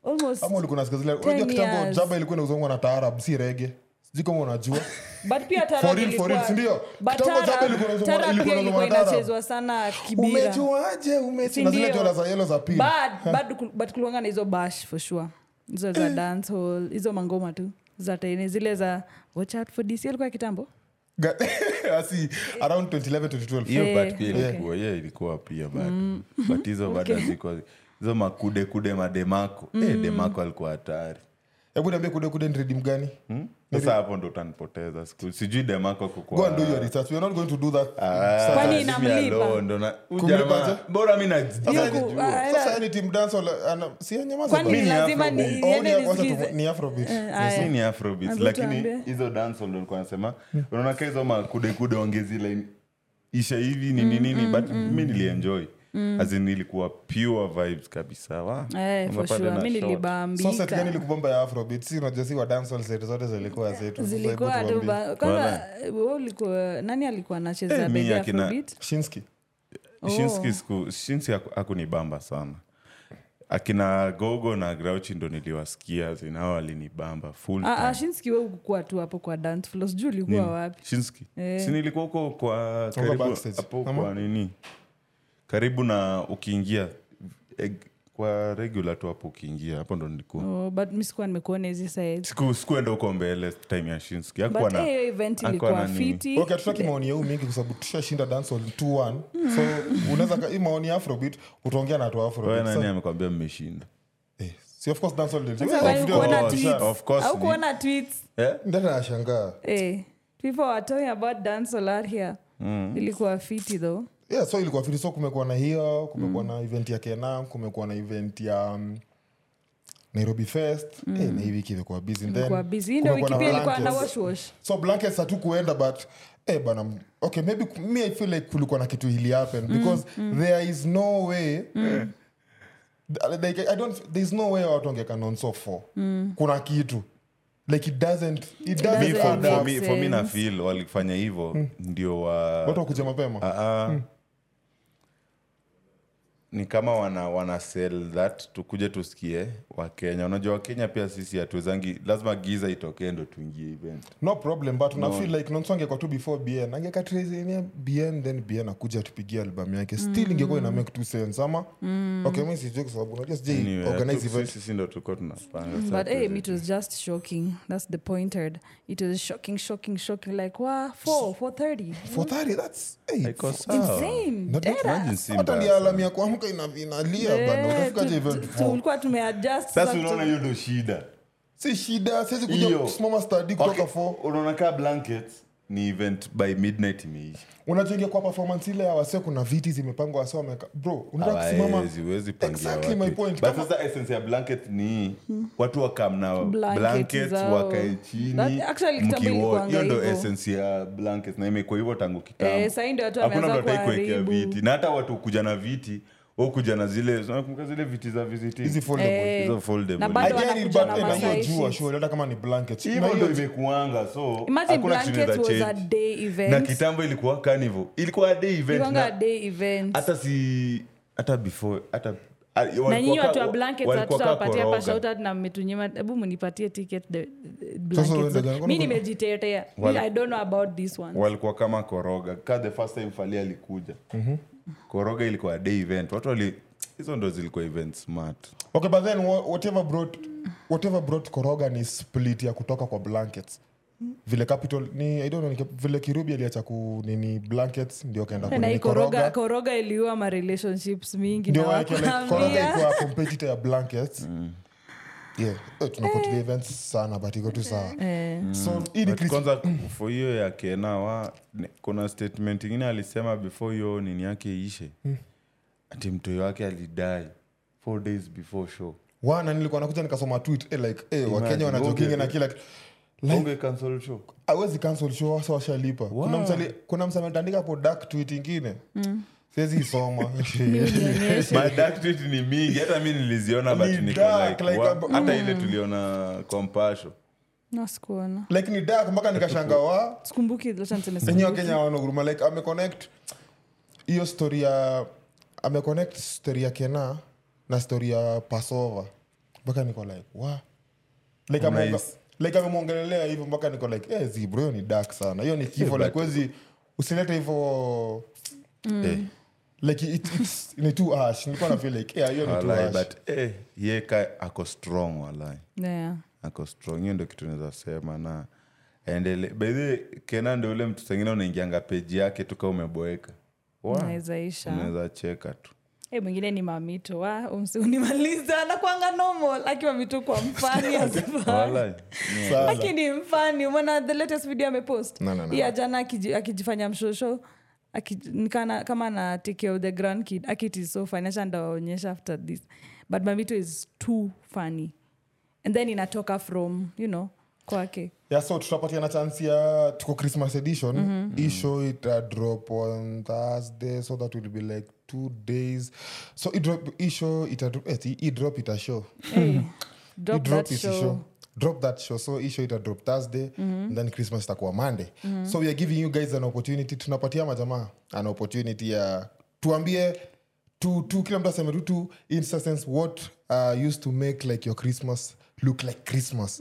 B: Almost
A: ama ulikuwa unasikia zile unajua kitambo jaba ilikuwa inauzongwa na taarab si rege sijui kama unajua.
B: But pia
A: For
B: Tarab
A: real, for
B: ilikuwa-
A: real, si ndio?
B: but
A: Kitambo
B: Tarab-
A: Jaba ilikuwa inazungumza-
B: Tarab
A: ilikuwa
B: pia ilikuwa
A: inazungumza Tarab.
B: inachezwa sana kibira
A: umejuaje? Ume
B: Si
A: na zile
B: ndio?
A: jola za yelo za pili.
B: But, but, kul- but kulikuwanga na hizo bash for sure. Hizo za dancehall hizo mangoma tu. Za tene zile za watch out for dc alikuwa kitambo?
A: Asi around 2011 2012
C: hiyo
B: Eh,
C: pia ilikuwa hiyo ilikuwa pia bado but hizo bado hizo makude kude mademako. Eh, demako alikuwa hatari
A: hebu niambie kude kude ni redeem gani
C: Hmm? sasa hapo ndo utanipoteza sijui demako
A: go and do your research we are not going to do that
B: Kwani inamlipa?
A: Kumlipaje?
C: bora mi
B: Hiyo
C: najua
B: ku-
A: sasa yani team dance wala ana si nyamaza
B: kwani
A: basi.
C: ni
B: lazima
C: Afro
B: ni-
C: beat.
B: Niende
A: ni- wacha
B: nisikize?
A: tu- ni afrobeat
B: aya.
C: mi ni afrobeats
B: Hebu
C: lakini hizo ndo nasema unaona ka hizo makudekude ongezile isha hivi nini nini but mi nilienjoy azin ilikuwa pure vibes kabisa wa?
B: Eh,
A: ya si unajua si zote zilikuwa zetu.
B: Zilikuwa tu kwanza ulikuwa nani alikuwa
C: Eh, akina-
B: afrobeat?
A: Shinski.
B: Oh.
C: Shinski siku- Shinski hakunibamba sana. Akina gogo na grauchi ndo niliwasikia zinao alinibamba full
B: Ah, ah, shinski we ukukuwa tu hapo kwa dance floor. Sijui ulikuwa wapi.
C: Shinski.
B: Eh.
C: sinilikuwa huko kwa karibu hapo kwa nini karibu na ukiingia eh, kwa regular tu hapo ukiingia hapo ndo nilikuwa.
B: Oh, but mi sikuwa nimekuona hizi side
C: siku sikuenda huko mbele time ya Shinski
B: but
C: na
B: hiyo event ilikuwa fiti.
A: Okay tutaki maoni yau mingi kwa sababu tushashinda dancehall 2-1 so unaweza ka- hii maoni ya afrobeat utaongea na watu wa afrobeat.
C: Nani
A: so,
C: amekwambia mmeshinda?
A: Eh, si of course dancehall ndio
B: Sasa
A: Of
B: wewe
A: ndio-
B: tweets?
C: of course ni-
B: kuona tweets.
C: Eh?
B: eh people are talking about dance a here ilikuwa fiti though
A: yeah so ilikuwa fiti so kumekuwa na hiyo kumekuwa na event ya kenam kumekuwa na event ya um, nairobi fest. Eh, na hii wiki imekuwa busy And then
B: ilikuwa busy. Hii ndio wiki
A: kumekuwa na
B: pia ilikuwa na
A: blankets.
B: wash wash
A: so blankets hatu kuenda but eh, bana okay maybe me i feel like kulikuwa na kitu hili happen because there is no way like, I don't, there's no way watu wangeka fo mm. kuna kitu. Like it doesn't it
B: doesn't
A: doesn't
C: for, for me, for me na feel walifanya hivyo ndio wa
A: watu wakuja mapema.
C: Ah, ah. Ni kama wana, wana sell that tukuje tusikie wakenya unajua wakenya pia sisi hatuwezangi lazima giza itokee ndo tuingie event.
A: No problem but no. feel like nonso angekuwa tu before bn angekatrezenia bn then bn akuja tupigia albamu yake. Still ingekuwa ina make two sense ama? Okay mi sijue kwa sababu unajua sijai
C: Anyway,
A: organize event.
C: sisi ndo tuko tunapanga
B: but hey, it was just shocking. That's the pointed it was shocking shocking shocking like wa 4 430
A: for 30 that's hey,
B: insane.
A: Hata ni
C: sana.
A: ya ina- inalia
B: Eh,
A: bana.
B: Tumeadjust
C: sasa
B: sasa
C: unaona hiyo ndo shida.
A: Si shida siwezi kuja kusimama stadi kutoka fo.
C: unaona kaa blanket ni event by midnight imeisha.
A: Unachoingia kwa performance ile ya wase kuna viti zimepangwa wase wameka. Bro unataka kusimama
C: Hawawezi, pangia
A: Exactly my
C: watu.
A: point.
C: But
A: Kama-
C: sasa essence ya blanket ni watu wakam na
B: Blankets
C: blankets wakae chini
B: actually
C: hiyo ndo essence ya blanket na imekuwa hivyo tangu kitambo.
B: Eh, ndio watu wameanza kuharibu.
C: viti. Na hata watu kuja na viti au na zile nakumbuka zile viti za visiting?
A: Hizi foldable.
B: Eh,
C: foldable.
B: na bado
A: I it,
B: wanakuja na
A: na hiyo
B: masai
A: jua sure hata kama ni blanket. Na
C: hivyo ndo imekuanga so
B: imagine
C: hakuna kitu
B: blankets was
C: inaweza change.
B: day
C: na kitambo ilikuwa kanivo ilikuwa a day event
B: ilikuwanga a
C: na-
B: day event.
C: hata si hata before hata a-
B: na
C: walikuwa
B: nyinyi
C: ka-
B: watu wa blankets
C: walikuwa ka
B: hatutawapatia
C: koroga.
B: pashautat na mmetunyima. Hebu mnipatie ticket the- the blankets.
A: ndio gani?
B: mi nimejitetea. Mi-
C: Wal-
B: i don't know about this one
C: walikuwa kama koroga. Ka the first time fali alikuja koroga ilikuwa a day event. Watu wali hizo ndo zilikuwa event smart.
A: Okay but then wha- whatever brought whatever brought koroga ni split ya kutoka kwa blankets. Vile capital ni i don't know ni vile kirubi aliacha ku nini blankets ndio kaenda
B: na hii
A: kunini
B: koroga
A: koroga.
B: Koroga iliua ma relationships mingi
A: ndio
B: na
A: waeke like koroga
B: wakwambia.
A: ikuwa competitor ya blankets yeah. Eh, tunafuatilia events sana but iko tu sawa.
B: Eh,
A: so hii
C: But
A: Chris-
C: kwanza for hiyo ya kenawa kuna statement ingine alisema before hiyo nini yake ishe ati mtoyo wake alidai four days before show.
A: Wana nilikuwa nakuja nikasoma tweet eh, like eh, wakenya
C: Imagine,
A: wanajokinga na kila kitu. like
C: unge cancel show.
A: awezi cancel show wasa washalipa. Kuna msali kuna hapo dark tweet ingine siwezi isoma.
B: Nionyeshe
C: My dark tweet ni mingi. Hata mi niliziona
A: a-
C: hata ile tuliona kompasho
B: nasikuona
A: like ni dak mpaka nikashanga wa
B: sikumbuki lacha niseme
A: enye
B: sikumbuki.
A: wakenya wanoguruma like ameconnect hiyo stori ya ameconnect stori ya kena na stori ya pasova mpaka niko like wa like
C: Nice.
A: ameonga- like amemwongelelea hivyo mpaka niko like eh, zibro hiyo ni dak sana. Hiyo ni kifo
C: but-
A: like wezi usilete hivyo
C: Eh,
A: like it, it's, ni too ash nilikuwa na feel like yeah, hiyo ni too
C: walai,
A: ash
C: but eh, ye ka ako strong walai.
B: Yeah.
C: ako strong hiyo ndo kitu naweza sema na endele bedhi kena ndo ule mtu sengine unaingianga peji yake tuka umeboeka. Wa,
B: Unaweza isha.
C: unaweza cheka tu.
B: Eh, mwingine ni mamito wa umsiunimaliza nakwanga normal akiwa mito kwa mfani asifani
C: Walai,
B: lakini mfani umeona the latest video amepost?
A: No, no, no.
B: iya jana akiji- akijifanya mshosho kama na take care of the grand kid akit is so funny acha ndawaonyesha after this. But mamito is too funny. And then inatoka from you know kwake.
A: Yeah so tutapatia na chance ya tuko christmas edition. Mm-hmm. hii ita drop on thursday so that will be like two days. So idrop drop hii show ita eh, hii drop ita show.
B: Hey, drop
A: drop
B: that show.
A: show drop that show. So hii show ita drop thursday and then christmas itakuwa monday. So weare giving you guys an opportunity. Tunapatia majamaa an opportunity ya tuambie tu, tu kila mtu aseme tu tu instance what uh, used to make like your christmas look like christmas.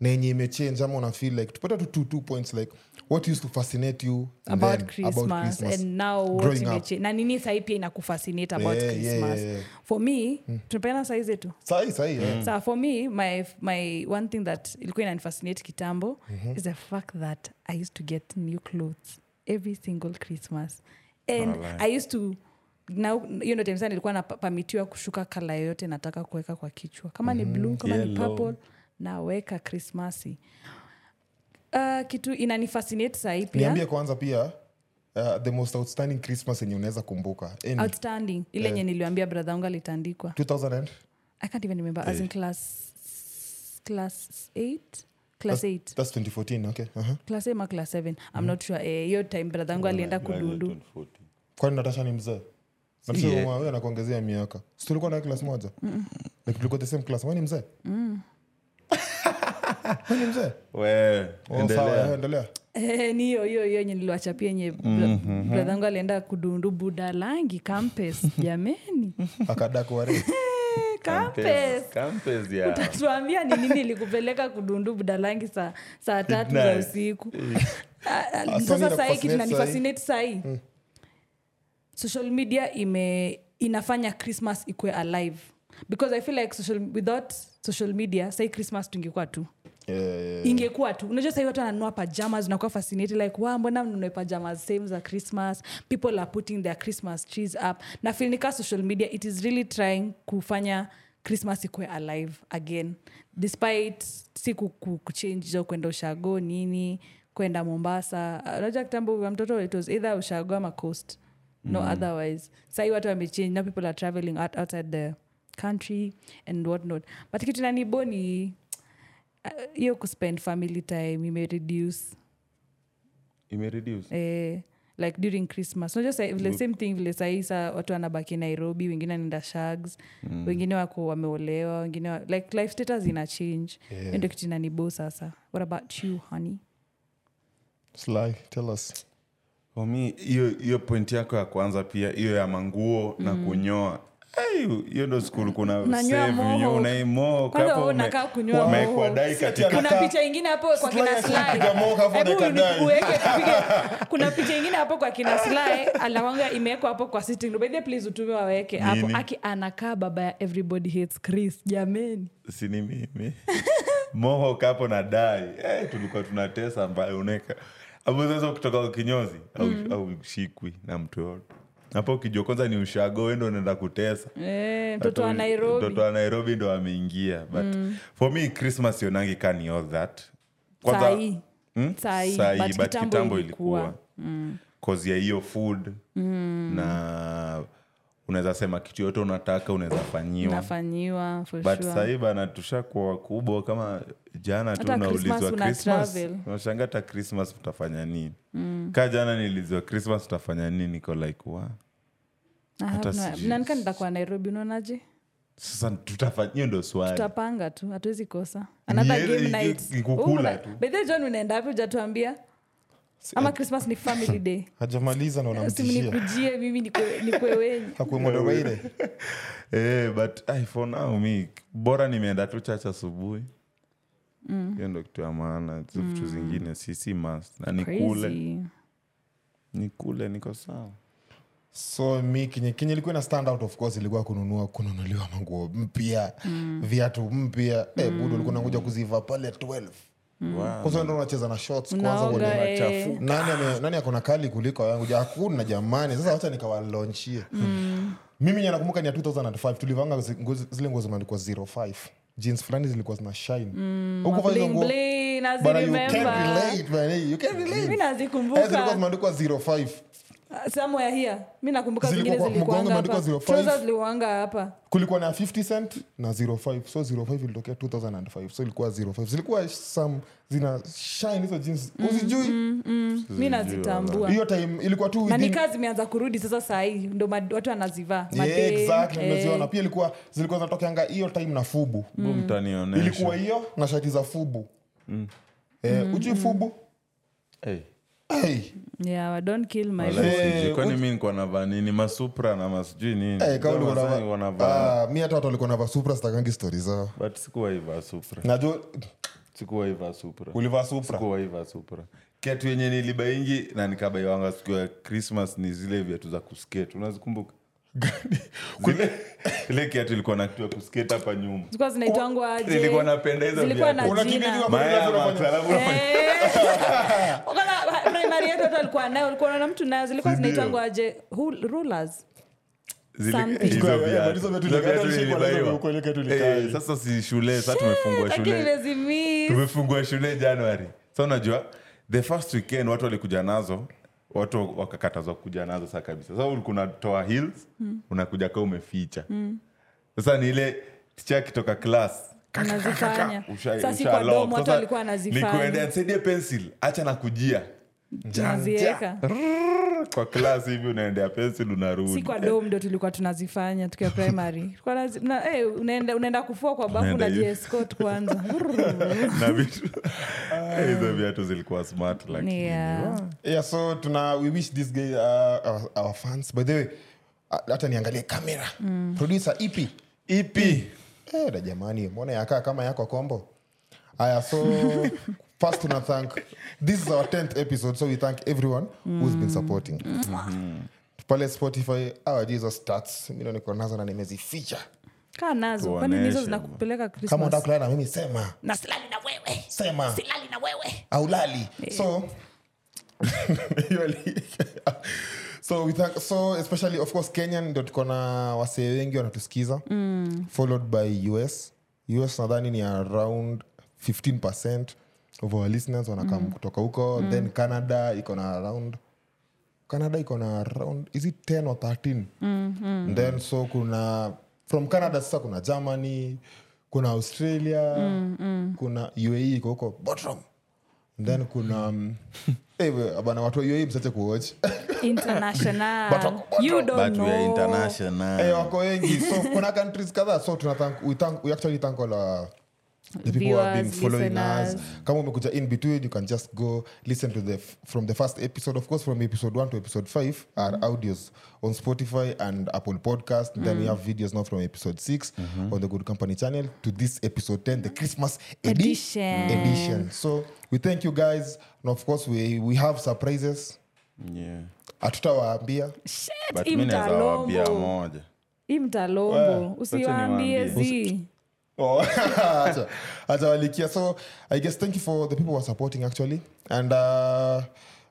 A: Na yenye imechange ama una feel like tupata tu two, two points like what used to fascinate you
B: about
A: then
B: christmas, and now what
A: Growing up.
B: imeche- na nini sahii pia inakufascinate about
A: Yeah,
B: christmas?
A: yeah, yeah.
B: for me tunapeana sahii zetu.
A: Sahi sahi yeah.
B: so for me my, my one thing that ilikuwa inanifascinate kitambo is the fact that i used to get new clothes every single christmas. And i used to now hiyo ndo nilikuwa napamitiwa kushuka kala yoyote nataka kuweka kwa kichwa. Kama ni blue kama ni purple naweka krismasi uh, kitu inanifascinate sahii pia.
A: Niambie kwanza pia uh, the most outstanding christmas yenye unaweza kumbuka. Any-
B: outstanding. Ile yenye niliwambia brother wangu alitandikwa.
A: 2000 and?
B: I can't even remember. As in class class 8 class 8
A: that's 2014 okay. Uh-huh.
B: class A ma class 7 i'm not sure. Eh, hiyo time brother yangu alienda kudundu
A: kwani natasha ni mzee?
C: Eh.
A: anakuongezea miaka. Si tulikuwa na klas moja? Like tulikuwa the same class. Wani mzee wani mzee?
C: We
A: Oh,
C: endelea.
A: eh,
B: Eh, ni hiyo hiyo hiyo yenye niliwachapia yenye brother yangu alienda kudundu budalangi kampes jameni.
A: Akadakuare
B: Eh, campus.
C: Campus ya.
B: Utatuambia ni nini ilikupeleka kudundu budalangi saa saa tatu za usiku? Ah, ah,
A: Sony
B: sasa sahii kitu sahii. social media ime inafanya christmas ikwe alive. Because i feel like social, without social media sahii christmas tungekuwa tu
A: yeah, yeah.
B: ingekuwa tu. Unajua sahii watu wananunua pajamas unakuwa fascinated like wa mbona mnunue pajamas same za christmas? People are putting their christmas trees up. Na filnika social media it is really trying kufanya christmas ikwe alive again. Despite si ku- ku- kuchange hizo kwenda ushago nini kwenda mombasa. Unajua kitambo mtoto it was either ushago ama coast. No otherwise. Sahii watu wamechange now people are traveling out, outside the country and whatnot but kitu nanibo ni uh, hiyo kuspend family time imereduce
C: imereduce
B: eh, like during christmas. Unajua sa- vile same thing vile sahii sa watu wanabaki nairobi wengine wanaenda shags mm. wengine wako wameolewa wengine wa, like life status ina change. Yeah. ndio kitu inanibo sasa. What about you honey?
A: Sly, tell us.
C: For me, hiyo point yako ya kwanza pia hiyo ya manguo na kunyoa hiyo ndo skulu kuna dai katika
B: picha ingine hapo kwa kina
A: akipiga moho kafu
B: Hebu
A: dakika
B: ni-
A: dai.
B: uweke tupige- kuna picha ingine hapo kwa kina Sly alawanga imewekwa hapo kwa sitting please utume waweke hapo. Aki anakaa baba ya everybody hates chris. Jameni.
C: Sini mimi. Moho kapo na dai eh, tulikuwa tunatesa mbayo uneka hapo sasa ukitoka kinyozi kinyozi au, au shikwi na mtu yote hapo kijua kwanza ni ushago wendo unaenda kutesa.
B: Eh, mtoto wa nairobi.
C: mtoto wa nairobi ndo ameingia but for me christmas ionangi kani all that.
B: Sahi.
C: Hmm?
B: Sahi,
C: Sahi,
B: but
C: but
B: kitambo ilikuwa.
C: ilikuwa. Kozi ya hiyo food na unaweza sema kitu yote unataka unaweza fanyiwa.
B: Nafanyiwa for
C: but
B: sure.
C: sahii bana tushakuwa wakubwa kama jana tu
B: Hata
C: unaulizwa
B: Christmas una travel.
C: unashanga hata christmas utafanya nini? Ka jana niliziwa christmas utafanya nini? Niko like wa
B: I have
C: Hata
B: no-
C: sijui.
B: nanika nitakuwa nairobi unaonaje?
C: Sasa tutafanyio ndo swali.
B: Tutapanga tu hatuwezi kosa. Another
C: Ni-
B: game night. Una-
C: tu.
B: by the way, john unaenda wapi? Ujatuambia ama christmas ni family day.
A: Hajamaliza na
B: mimi nikwe nikwe wenyu.
A: Akuemodowaile
C: Eh, but for now mi bora nimeenda tu chacha asubuhi. Hiyo ndo kitu ya maana. Hizo vitu zingine si si must. Na nikule nikule niko sawa.
A: So mi kenye kenye ilikuwa na stand out of course ilikuwa kununua kununuliwa manguo mpya viatu mpya. Mm. eh, budu ulikuwa nangoja kuziva pale 12
C: Wow.
A: kwanza ndo unacheza na shots kwanza
B: Unaoga, eh.
A: nani ame- nani akona kali kuliko yangu? Ja hakuna jamani. Sasa wacha nikawalonchie mimi nye nakumbuka ni ya 2005 tulivanga zi- nguo- zile nguo zimeandikwa 05 jeans fulani zilikuwa zina shine.
B: Bling,
A: nguo?
B: bling,
A: you relate, man. You can't relate.
B: mi
A: Eh, zilikuwa zimeandikwa 05
B: somewhere here. Mi nakumbuka zingine
A: kwa-
B: hapa.
A: imeandikwa 05.
B: Trousers ziliwanga hapa.
A: Kulikuwa na 50 cent na 05 so 05 ilitokea 2005 so ilikuwa 05 zilikuwa some zina shine hizo jeans. Usijui?
B: mi nazitambua.
A: hiyo time ilikuwa tu
B: na
A: within-
B: nikaa zimeanza kurudi sasa sahii ndo watu wanazivaa.
A: Yeah, exactly.
B: eh,
A: pia ilikuwa zilikuwa zinatokeanga hiyo time na fubu.
C: Mm.
A: ilikuwa hiyo na shati za fubu. Eh, ujui fubu?
C: Hey.
A: Hey.
B: yeah, don't kill my
C: Wala
B: boy.
C: sijui. kwani mi nikuwa navaa nini? Masupra na masijui nini?
A: Kama ulikuwa Ah, mi hata watu walikuwa navaa supra sitakangi stori zao.
C: But sikuwaivaa supra.
A: Najua
C: sikuwaivaa supra.
A: Ulivaa supra?
C: Sikuwaiva supra. Kiatu yenye nilibaingi na nikabaiwanga siku ya krismas ni zile viatu za kusket unazikumbuka ile kiatu ilikuwa na kitu ya hapa nyuma.
B: Zilikuwa zinaitwangwa
C: napenda
B: yetu nayo ulikuwa naona mtu nayo. Zilikuwa zinaitwangwa aje? Rulers?
C: Sasa si shule sa tumefungua
B: lakini
C: shule tumefungua shule januari sa unajua the first weekend watu walikuja nazo watu wakakatazwa kuja nazo saa kabisa. Sa ulikuwa unatoa mm. unakuja kaa umeficha. Sasa ni ile ticha akitoka
B: klas
C: nikuendea, nisaidie pencil acha na kujia
B: Unaziweka.
C: kwa klas hivi unaendea pensil unarudi.
B: Si kwa dom ndo tulikuwa tunazifanya tukiwa primary. Tulikuwa na- eh, unaenda, unaenda kufua kwa bafu
C: na
B: jscot kwanza.
C: Na vitu. Hizo viatu zilikuwa smart lakini
B: Yeah.
A: yeah so tuna we wish this guy uh, our, our fans. By the way uh, hata niangalie kamera producer ipi
C: ipi
A: eh, da jamani mbona yakaa kama yako kombo? Haya so first tuna thank this is our 10th episode so we thank everyone who's been supporting. Pale spotify our jesus stats mino niko nazo na nimezificha
B: kaa nazo kwani
C: Tuoneshe.
B: zinakupeleka
A: kama unataka kulala na mimi sema.
B: Na silali na wewe.
A: Sema.
B: Silali na wewe.
A: Aulali so so we thank, so especially of course kenyan ndio tuko na wasee wengi wanatusikiza. Mm. followed by us us nadhani ni around 15 percent listeners wanakam mm. kutoka huko mm. then canada iko na around canada iko na around is it 10 or 13 mm-hmm. then so kuna from canada sasa kuna germany kuna australia mm-hmm. kuna uae iko huko bottom. Then kuna um, eh, bana watu wa uae msache kuwatch. Wako-
B: you don't
C: but we are
B: know.
C: international.
A: Eh, wako wengi. So kuna countries kadhaa. So tuna thank, we, thank, we actually thank all our the people who have been following
B: listeners.
A: us kama umekuja in between you can just go listen to the from the first episode. Of course from episode 1 to episode 5 are audios on spotify and apple podcast. Then we have videos now from episode 6 on the good company channel to this episode 10 the christmas edi-
B: Edition.
A: edition. So we thank you guys. And of course we, we have surprises.
C: Yeah.
A: hatutawaambia.
B: Shit,
C: but
B: hii
C: mi naweza waambia
B: mtalombo
C: moja
B: hii usiwaambie zi
A: Oh, so i guess thank you for the people who are supporting actually. And uh,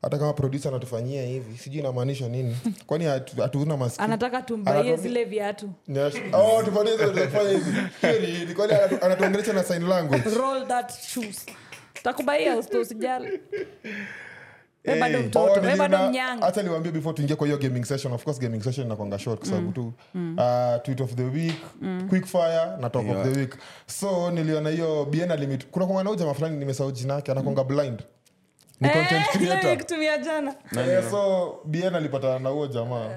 A: hata kama producer anatufanyia hivi sijui inamaanisha nini. Kwani hatu- hatuna maski
B: anataka tumbaie zile viatu.
A: Oh, kwani anatuongelesha na sign language?
B: Roll that shoes. Takubaia usijali
A: hata niwaambie before tuingie kwa hiyo gaming session of course gaming session inakwanga short kwa sababu tu uh, tweet of the week quick fire na talk of the week. So niliona hiyo biena limit. Kuna kwanga nauja mafulani nimesahau jina yake anakwanga blind. Ni content
B: Eh,
A: creator
B: kutumia jana.
A: Eh, so bien alipatana na huo jamaa.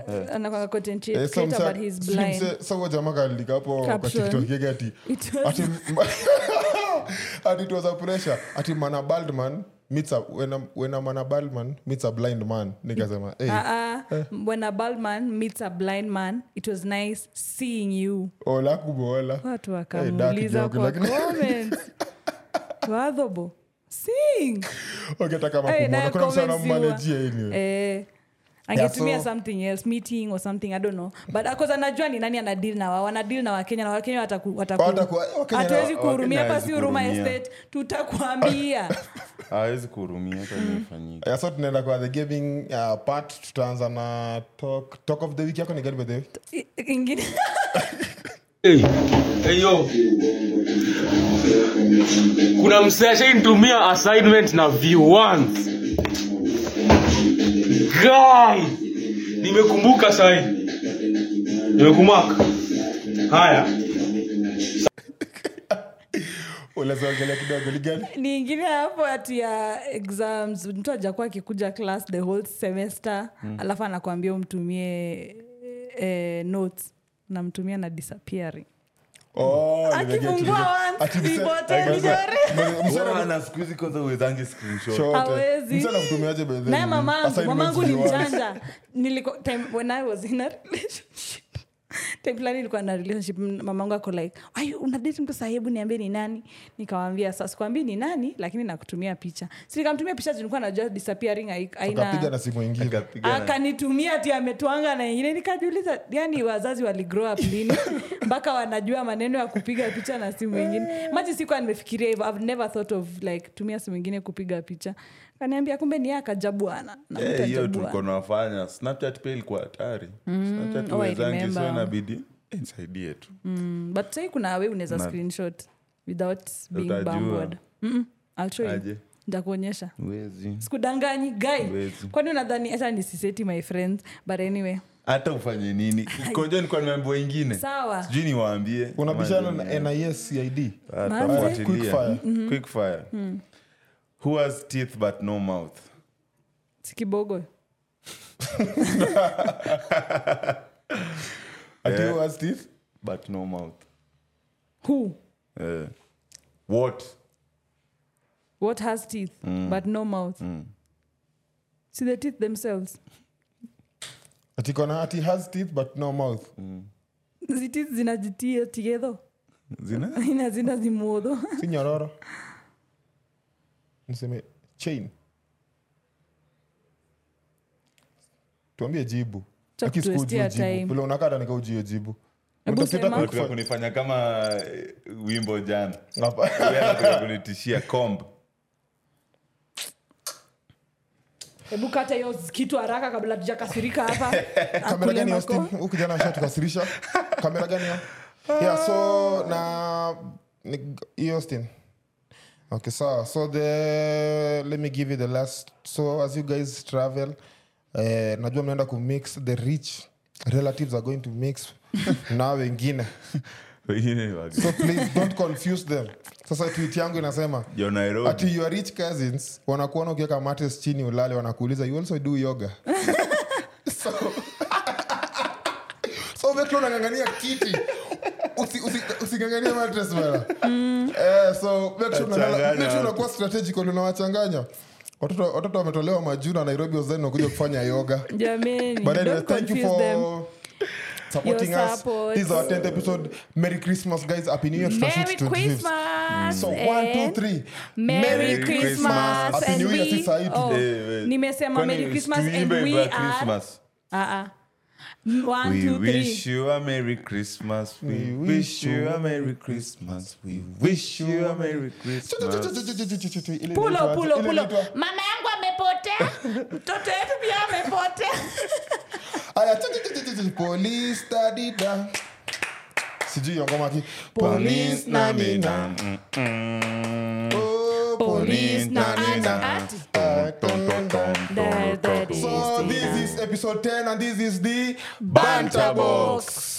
B: Content
A: Eh,
B: creator but he's blind.
A: so huo jamaa kalika hapo kwa tiktok yake ati ati ati it was a pressure. Ati mana bald man meets a, when a, when a mana bald man meets a blind man. Nikasema hey,
B: uh-uh. when a bald man meets a blind man it was nice seeing you.
A: Ola kubola
B: watu wakamuuliza kwa comments. Wadhobo sing
A: okay kama
B: Hey,
A: kuna msana mmanejia anyway
B: eh, angetumia
A: so-
B: something else meeting or something i don't know. But because anajua ni nani anadil na wao wanadil na wakenya na wakenya hatuwezi kuhurumia hapa si huruma estate. Tutakuambia
C: awezi kuhurumia
A: so tunaenda kwa the giving uh, part. Tutaanza na talk, talk of the week. Yako ni gani by the
B: ingine.
D: Hey, hey yo. kuna ashainitumia assignment na view once guy! Nimekumbuka sahi nimekumaka haya.
A: Unaweza ongelea kidogo ni
B: ni ingine hapo ati ya exams. Mtu ajakuwa akikuja class the whole semester mm. alafu anakuambia umtumie eh, notes namtumia na disappearing
A: Oh, nimegeti,
B: akifungua
A: nime- ati
B: once
A: mse-
B: vipote
A: mse-
B: vizuri
A: mse- mse-
C: Bwana, siku hizi kwanza uwezangi screenshot.
A: Short, eh.
B: Hawezi.
A: Mse anakutumiaje by the way?
B: naye mamangu mamangu ni
A: mchanja
B: mjanja when i was in a relationship time fulani ilikuwa na relationship mamangu ako like "Why unadate mtu sahibu niambie ni nani? Nikawambia sa ni nani lakini nakutumia picha. Si nikamtumia picha nilikuwa najua disappearing aina
A: na simu ingine.
B: Akanitumia ti ametwanga na ingine. Nikajiuliza yani wazazi waligrow up lini? Mpaka wanajua maneno ya kupiga picha na simu ingine. Maji sikuwa nimefikiria hivo i've never thought of like tumia simu ingine kupiga picha kaniambia kumbe ni akaja bwana.
C: Eh, hiyo tulikuwa nafanya snapchat pia ilikuwa hatari. Snapchat
B: oh, I
C: uwezangi so inabidi nisaidie tu.
B: Mm, but sai kuna we unaweza screenshot without being
C: Huwezi.
B: sikudanganyi
C: gai
B: kwani unadhani hata nisiseti my friends but anyway.
C: Hata ufanye nini? Konja nikuwa nimeambia
B: wengine.
C: Sijui niwaambie.
A: Unabishana na nis cid
B: fire,
C: mm-hmm.
A: Quick fire.
C: Quick fire. Who has teeth but no mouth?
B: Sikibogo
A: ati
C: Yeah.
A: who has teeth
C: but no mouth?
B: Who?
C: Yeah. what?
B: What has teeth but no mouth? See the teeth themselves.
A: Atikona ati has teeth but no mouth.
B: Mm. teeth zinajitia together.
C: Zina?
B: Ina zina zimuodho
A: si nyororo niseme chain. Tuambie jibu.
B: Cha
A: Aki siku
B: kutuestia
A: ujue jibu. unakata nika ujue jibu
C: kunifanya kama eh, wimbo jana. Kunitishia comb
B: hebu kata hiyo kitu haraka kabla tujakasirika hapa.
A: Kamera gani? Huyu kijana ashatukasirisha kamera gani hiyo? yeah so na hiyo Austin okay so so the let me give you the last so as you guys travel eh, najua mnaenda kumix the rich relatives are going to mix na wengine. So please don't confuse them. Sasa tweet yangu inasema
C: Yo, Nairobi.
A: ati your rich cousins wanakuona ukiweka mates chini ulale wanakuuliza you also do yoga? So so vetu unangangania kiti. Usi- usi- usingangania matres bana eh, so make sure unalala- make sure unakuwa strategical unawachanganya. Watoto watoto wametolewa majuna nairobi wazani wakuja kufanya yoga.
B: Jameni
A: but anyway
B: don't
A: thank you
B: confuse them.
A: for supporting
B: Your
A: us.
B: support.
A: this is our 10th episode. Merry christmas guys. Happy new year.
B: Merry
A: 25th.
B: Christmas
A: so one two
B: and
A: three.
B: Merry
C: Merry
B: Christmas.
C: Christmas.
A: Happy
B: and
A: New Year,
B: we-
A: hii
B: oh,
C: Eh, wait.
B: nimesema Merry Christmas and we are? Ah, ah. One,
C: We
B: two, three.
C: you a Merry Christmas. We wish you a Merry Christmas. We wish you a Merry Christmas.
B: Pulo, pulo, pulo. mama yangu amepotea mtoto wetu pia amepotea
A: Aya, police dadida. sijui hiyo ngoma ki
B: Police na
C: nina.
A: Oh,
B: Police na nina.
A: Ati. Ah, dun, dun, dun.
B: That- that is
A: so
B: the-
A: this is episode 10 and this is the
B: Banter
A: banter
B: Box.
A: box